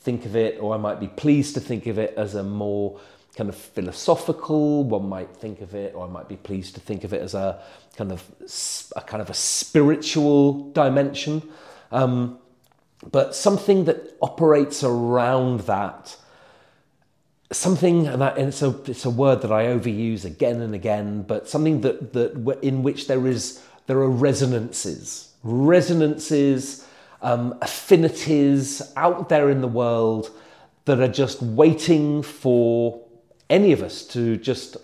think of it, or I might be pleased to think of it as a more kind of philosophical. One might think of it, or I might be pleased to think of it as a kind of a kind of a spiritual dimension, um, but something that operates around that. Something that, and it's a it's a word that I overuse again and again, but something that that in which there is there are resonances, resonances um, affinities out there in the world that are just waiting for any of us to just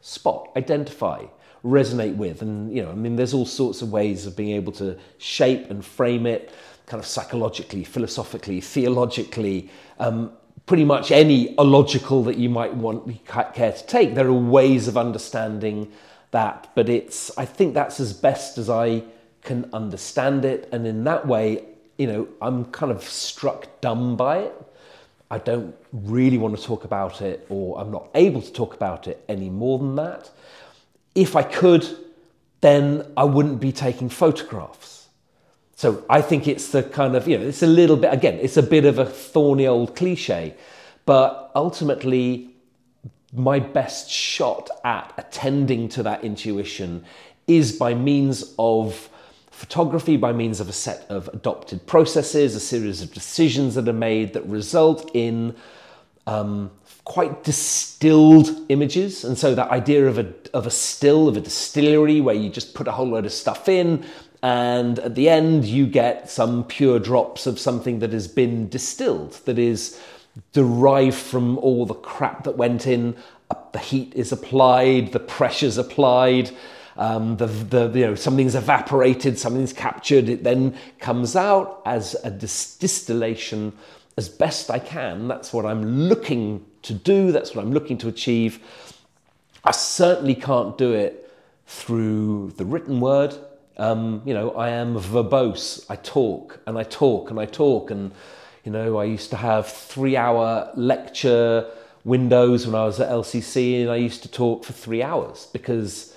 spot, identify, resonate with. And, you know, I mean, there's all sorts of ways of being able to shape and frame it kind of psychologically, philosophically, theologically, um, pretty much any illogical that you might want care to take. There are ways of understanding that, but it's I think that's as best as I can understand it. And in that way, you know, I'm kind of struck dumb by it. I don't really want to talk about it, or I'm not able to talk about it any more than that. If I could, then I wouldn't be taking photographs. So I think it's the kind of, you know, it's a little bit, again, it's a bit of a thorny old cliche, but ultimately, my best shot at attending to that intuition is by means of photography by means of a set of adopted processes, a series of decisions that are made that result in um, quite distilled images. And so that idea of a, of a still, of a distillery where you just put a whole load of stuff in and at the end you get some pure drops of something that has been distilled, that is derived from all the crap that went in. The heat is applied, the pressure's applied, um, the, the, you know, something's evaporated, something's captured, it then comes out as a dis- distillation as best I can. That's what I'm looking to do, that's what I'm looking to achieve. I certainly can't do it through the written word. Um, you know, I am verbose. I talk and I talk and I talk. And, you know, I used to have three hour lecture windows when I was at LCC and I used to talk for three hours because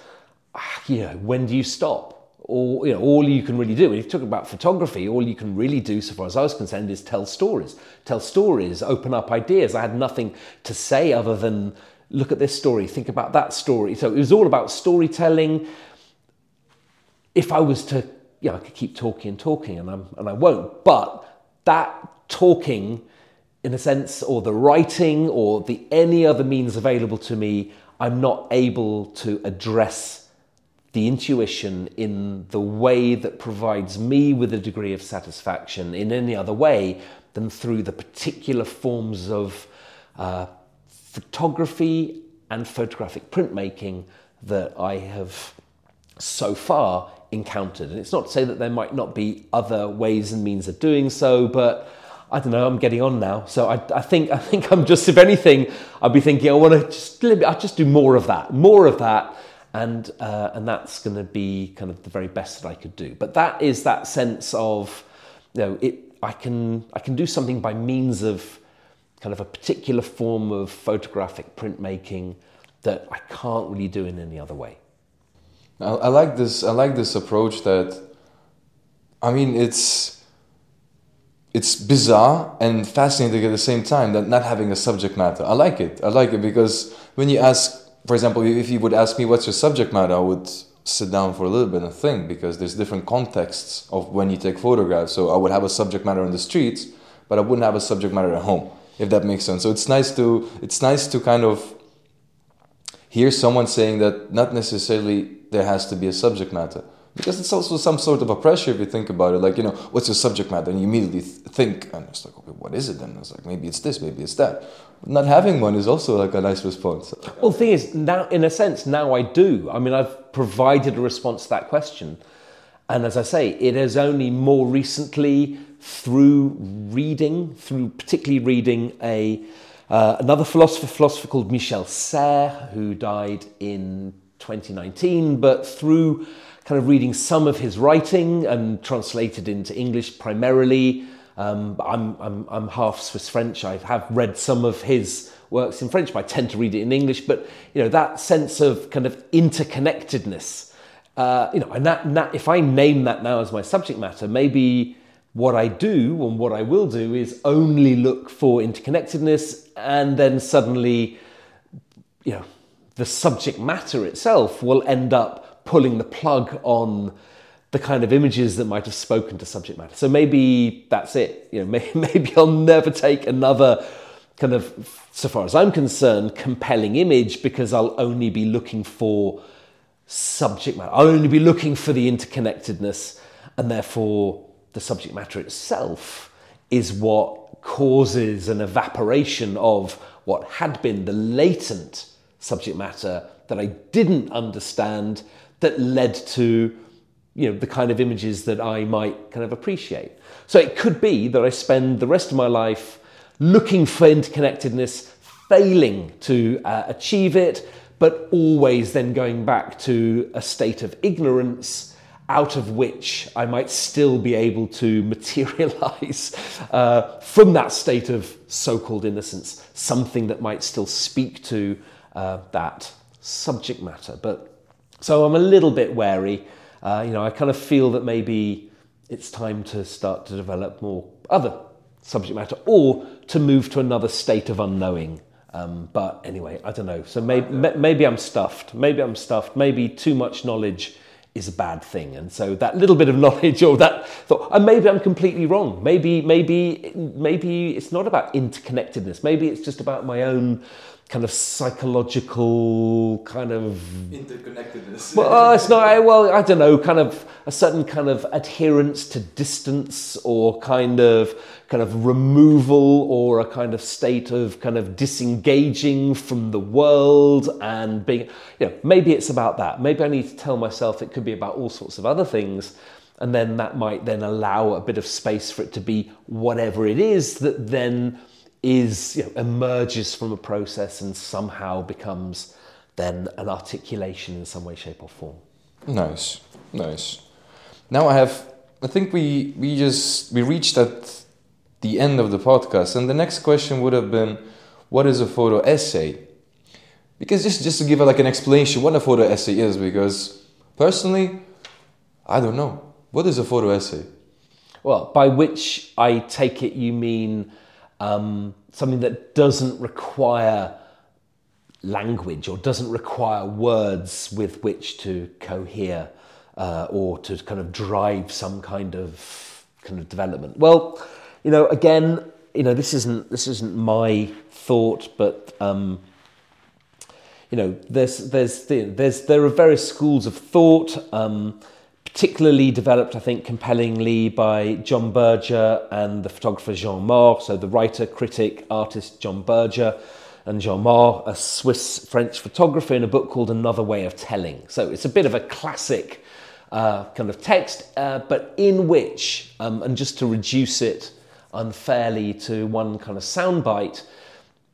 ah, you know, when do you stop? Or, you know, all you can really do, if you talk about photography, all you can really do, so far as I was concerned, is tell stories. Tell stories, open up ideas. I had nothing to say other than look at this story, think about that story. So it was all about storytelling. If I was to, yeah, I could keep talking and talking, and, I'm, and I won't, but that talking, in a sense, or the writing, or the any other means available to me, I'm not able to address the intuition in the way that provides me with a degree of satisfaction in any other way than through the particular forms of uh, photography and photographic printmaking that I have so far encountered. And it's not to say that there might not be other ways and means of doing so, but I don't know. I'm getting on now, so I, I think I think I'm just, if anything, I'd be thinking I want to just I just do more of that, more of that, and uh, and that's going to be kind of the very best that I could do. But that is that sense of, you know, it. I can I can do something by means of kind of a particular form of photographic printmaking that I can't really do in any other way. I, I like this. I like this approach that. I mean, it's it's bizarre and fascinating at the same time that not having a subject matter. I like it. I like it because when you ask, for example, if you would ask me what's your subject matter, I would sit down for a little bit and think because there's different contexts of when you take photographs. So I would have a subject matter on the streets, but I wouldn't have a subject matter at home, if that makes sense. So it's nice to it's nice to kind of hear someone saying that not necessarily there has to be a subject matter because it's also some sort of a pressure if you think about it. Like you know what's your subject matter? And you immediately think and it's like okay what is it then? It's like maybe it's this maybe it's that. Not having one is also like a nice response. Well the thing is now in a sense now i do. I mean i've provided a response to that question. And as i say it has only more recently through reading through particularly reading a uh, another philosopher philosopher called michel serres who died in 2019 but through kind of reading some of his writing and translated into English primarily. Um, I'm, I'm, I'm half Swiss French. I have read some of his works in French, but I tend to read it in English. But you know that sense of kind of interconnectedness. Uh, you know, and that, that if I name that now as my subject matter, maybe what I do and what I will do is only look for interconnectedness, and then suddenly, you know, the subject matter itself will end up pulling the plug on the kind of images that might have spoken to subject matter. So maybe that's it. You know, *laughs* maybe I'll never take another kind of, so far as I'm concerned, compelling image because I'll only be looking for subject matter. I'll only be looking for the interconnectedness, and therefore the subject matter itself is what causes an evaporation of what had been the latent subject matter that I didn't understand that led to you know the kind of images that I might kind of appreciate. So it could be that I spend the rest of my life looking for interconnectedness, failing to uh, achieve it, but always then going back to a state of ignorance out of which I might still be able to *laughs* materialize uh, from that state of so called innocence, something that might still speak to uh, that subject matter. But so I'm a little bit wary. Uh, you know, I kind of feel that maybe it's time to start to develop more other subject matter or to move to another state of unknowing. Um, but anyway, I don't know. So maybe, maybe I'm stuffed. Maybe I'm stuffed. Maybe too much knowledge is a bad thing. And so that little bit of *laughs* knowledge or that thought, and maybe I'm completely wrong. Maybe, maybe, maybe it's not about interconnectedness. Maybe it's just about my own kind of psychological kind of interconnectedness. Well, uh, it's not. Well, I don't know. Kind of a certain kind of adherence to distance, or kind of kind of removal, or a kind of state of kind of disengaging from the world and being. You know, maybe it's about that. Maybe I need to tell myself it could be about all sorts of other things. And then that might then allow a bit of space for it to be whatever it is that then is you know, emerges from a process and somehow becomes then an articulation in some way, shape, or form. Nice, nice. Now I have. I think we we just we reached at the end of the podcast, and the next question would have been, what is a photo essay? Because just just to give like an explanation what a photo essay is, because personally, I don't know what is a photo essay. Well, by which I take it you mean um, something that doesn't require language or doesn't require words with which to cohere uh, or to kind of drive some kind of kind of development. Well, you know, again, you know, this isn't this isn't my thought, but um, you know, there's there's there's there are various schools of thought. Um, particularly developed, I think, compellingly by John Berger and the photographer Jean Mohr. So the writer, critic, artist John Berger and Jean Mohr, a Swiss French photographer, in a book called Another Way of Telling. So it's a bit of a classic uh, kind of text, uh, but in which, um, and just to reduce it unfairly to one kind of soundbite,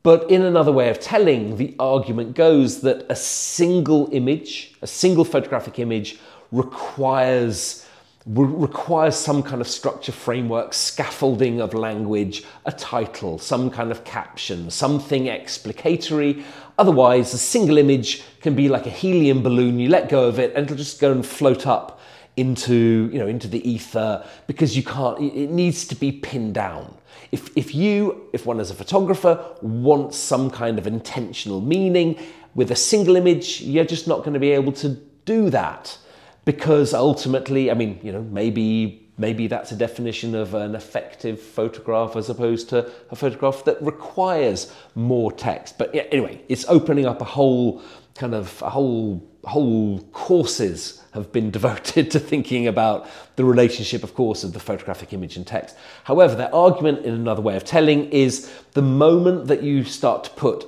but in another way of telling, the argument goes that a single image, a single photographic image, requires requires some kind of structure framework, scaffolding of language, a title, some kind of caption, something explicatory. Otherwise, a single image can be like a helium balloon. You let go of it and it'll just go and float up into you know into the ether because you can't it needs to be pinned down if if you if one as a photographer wants some kind of intentional meaning with a single image you're just not going to be able to do that because ultimately i mean you know maybe maybe that's a definition of an effective photograph as opposed to a photograph that requires more text but yeah, anyway it's opening up a whole kind of a whole whole courses have been *laughs* devoted to thinking about the relationship, of course, of the photographic image and text. However, their argument in another way of telling is the moment that you start to put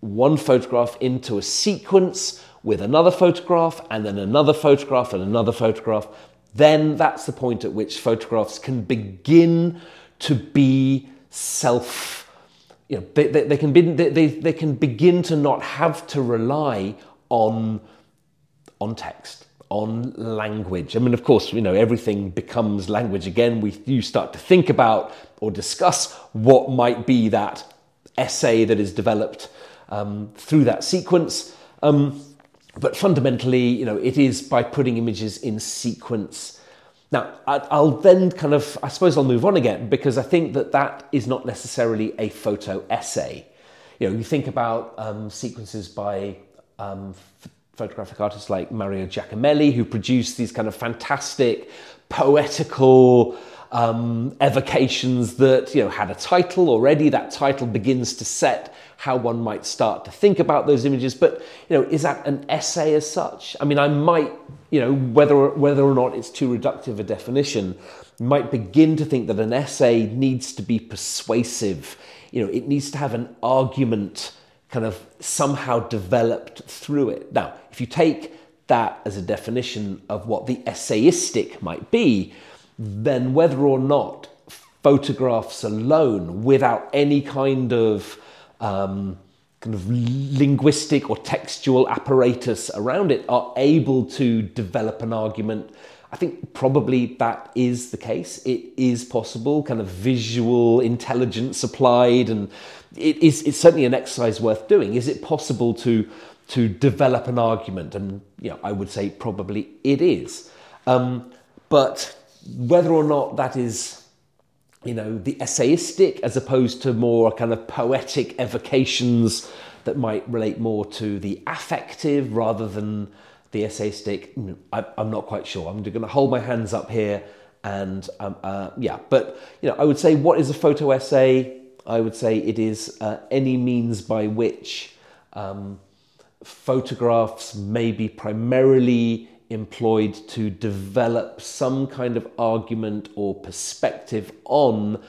one photograph into a sequence with another photograph and then another photograph and another photograph, then that's the point at which photographs can begin to be self you know, they, they, they can be, they, they can begin to not have to rely on on text, on language. I mean, of course, you know, everything becomes language again. We, you start to think about or discuss what might be that essay that is developed um, through that sequence. Um, but fundamentally, you know, it is by putting images in sequence. Now, I'll then kind of, I suppose I'll move on again because I think that that is not necessarily a photo essay. You know, you think about um, sequences by um, photographic artists like Mario Giacomelli, who produced these kind of fantastic, poetical um, evocations that you know had a title already. That title begins to set how one might start to think about those images. But you know, is that an essay as such? I mean, I might, you know, whether whether or not it's too reductive a definition, might begin to think that an essay needs to be persuasive. You know, it needs to have an argument kind of somehow developed through it. Now, if you take that as a definition of what the essayistic might be, then whether or not photographs alone, without any kind of um, kind of linguistic or textual apparatus around it, are able to develop an argument. I think probably that is the case. It is possible, kind of visual intelligence applied and it is it's certainly an exercise worth doing. Is it possible to to develop an argument? And you know, I would say probably it is. Um, but whether or not that is, you know, the essayistic as opposed to more kind of poetic evocations that might relate more to the affective rather than the essayistic, I, am not quite sure. I'm going to hold my hands up here and um, uh, yeah, but you know, I would say what is a photo essay? I would say it is uh, any means by which um, photographs may be primarily employed to develop some kind of argument or perspective on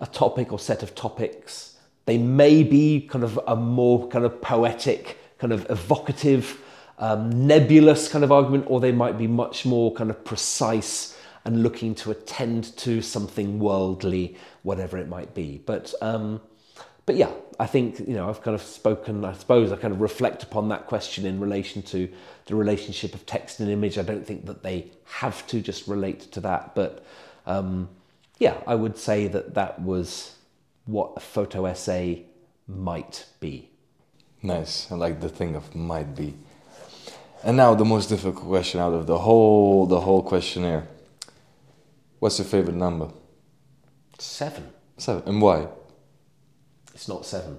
a topic or set of topics. They may be kind of a more kind of poetic, kind of evocative, um, nebulous kind of argument, or they might be much more kind of precise and looking to attend to something worldly, whatever it might be. But um, but yeah, I think you know I've kind of spoken. I suppose I kind of reflect upon that question in relation to the relationship of text and image. I don't think that they have to just relate to that, but um, yeah, I would say that that was what a photo essay might be. Nice. I like the thing of might be. And now the most difficult question out of the whole the whole questionnaire. What's your favorite number? Seven. Seven. And why? It's not seven.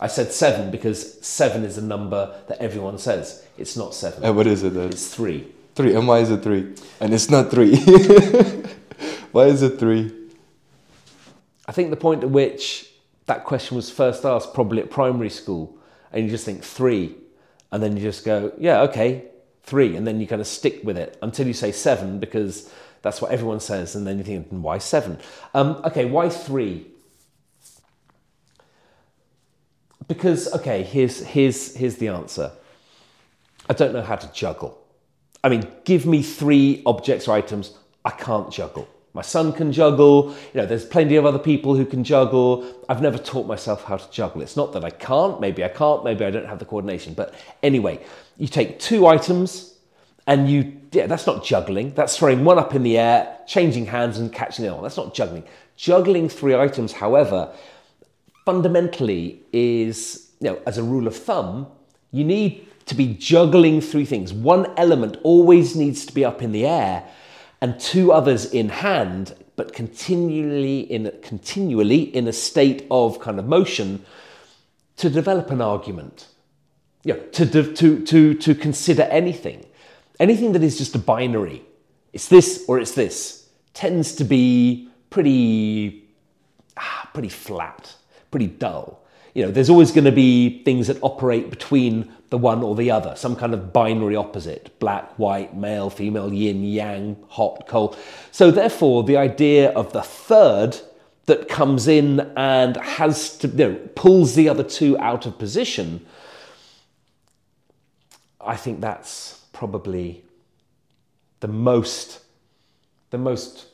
I said seven because seven is a number that everyone says. It's not seven. And what is it then? It's three. Three. And why is it three? And it's not three. *laughs* why is it three? I think the point at which that question was first asked, probably at primary school, and you just think three, and then you just go, yeah, okay, three, and then you kind of stick with it until you say seven because that's what everyone says, and then you think, why seven? Um, okay, why three? Because okay, here's here's here's the answer. I don't know how to juggle. I mean, give me three objects or items. I can't juggle. My son can juggle. You know, there's plenty of other people who can juggle. I've never taught myself how to juggle. It's not that I can't. Maybe I can't. Maybe I don't have the coordination. But anyway, you take two items and you, yeah, that's not juggling. That's throwing one up in the air, changing hands and catching it on. That's not juggling. Juggling three items, however, fundamentally is, you know, as a rule of thumb, You need to be juggling three things. One element always needs to be up in the air, and two others in hand, but continually in continually in a state of kind of motion to develop an argument. Yeah, to, to, to, to consider anything. Anything that is just a binary, it's this or it's this, tends to be pretty, ah, pretty flat, pretty dull. You know, there's always going to be things that operate between the one or the other, some kind of binary opposite black, white, male, female, yin, yang, hot, cold. So, therefore, the idea of the third that comes in and has to, you know, pulls the other two out of position, I think that's probably the most, the most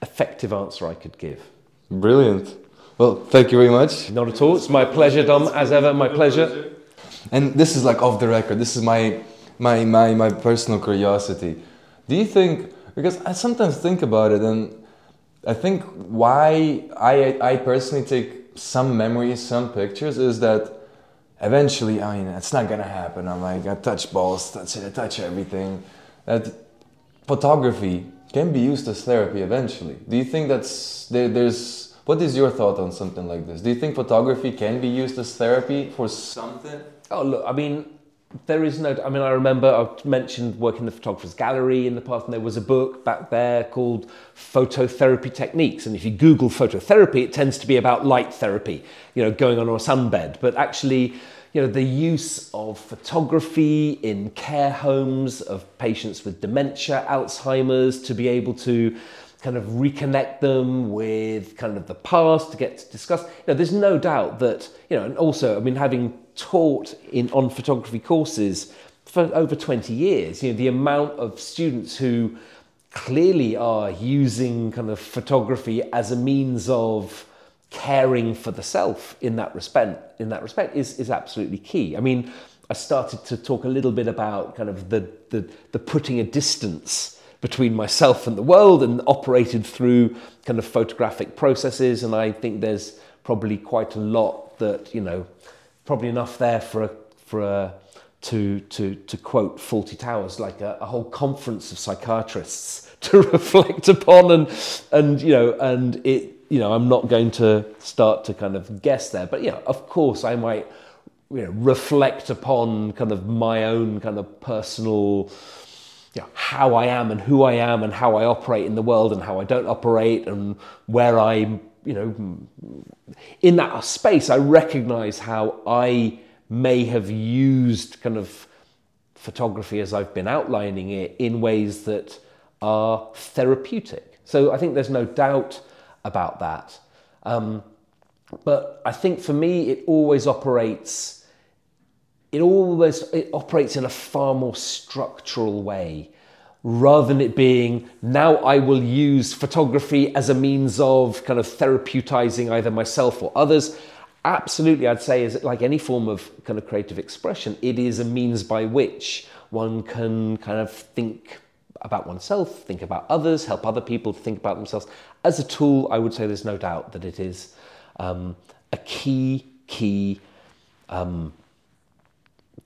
effective answer I could give. Brilliant. Well, thank you very much. Not at all. It's my pleasure, Dom. As ever, my pleasure. And this is like off the record. This is my my my my personal curiosity. Do you think because I sometimes think about it and I think why I I personally take some memories, some pictures is that eventually I mean it's not gonna happen. I'm like I touch balls, touch it, I touch everything. That photography can be used as therapy eventually. Do you think that's there, there's what is your thought on something like this? Do you think photography can be used as therapy for something? Oh, look, I mean, there is no. I mean, I remember I mentioned working in the photographer's gallery in the past, and there was a book back there called Phototherapy Techniques. And if you Google phototherapy, it tends to be about light therapy, you know, going on a sunbed. But actually, you know, the use of photography in care homes of patients with dementia, Alzheimer's, to be able to kind of reconnect them with kind of the past to get to discuss. You know, there's no doubt that, you know, and also, I mean, having taught in on photography courses for over 20 years, you know, the amount of students who clearly are using kind of photography as a means of caring for the self in that respect in that respect is is absolutely key. I mean, I started to talk a little bit about kind of the the, the putting a distance between myself and the world and operated through kind of photographic processes. And I think there's probably quite a lot that, you know, probably enough there for a, for a, to, to, to quote Fawlty Towers, like a, a whole conference of psychiatrists *laughs* to reflect upon and, and, you know, and it, you know, I'm not going to start to kind of guess there, but yeah, of course I might, you know, reflect upon kind of my own kind of personal, know, how I am and who I am and how I operate in the world and how I don't operate and where I, you know, in that space, I recognize how I may have used kind of photography as I've been outlining it in ways that are therapeutic. So I think there's no doubt about that. Um, but I think for me, it always operates it always it operates in a far more structural way rather than it being now I will use photography as a means of kind of therapeutising either myself or others. Absolutely, I'd say, is like any form of kind of creative expression, it is a means by which one can kind of think about oneself, think about others, help other people think about themselves. As a tool, I would say there's no doubt that it is um, a key, key um,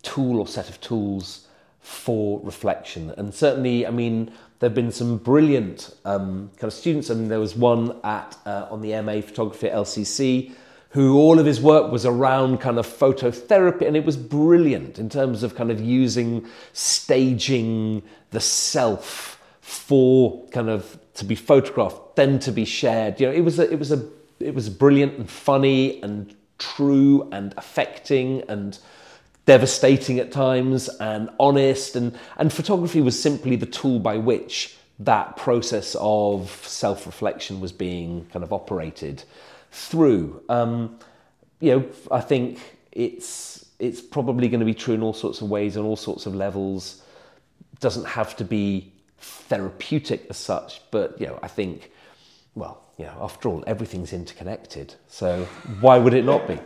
tool or set of tools for reflection. And certainly, I mean, there have been some brilliant um, kind of students. I mean, there was one at uh, on the MA photography at LCC who all of his work was around kind of phototherapy, and it was brilliant in terms of kind of using staging the self for kind of to be photographed, then to be shared. You know, it was a, it was a it was brilliant and funny and true and affecting and devastating at times and honest. And, and photography was simply the tool by which that process of self reflection was being kind of operated through. Um, you know, I think it's it's probably going to be true in all sorts of ways, on all sorts of levels. Doesn't have to be therapeutic as such, but you know, I think, well, you know, after all, everything's interconnected. So why would it not be?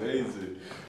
Amazing.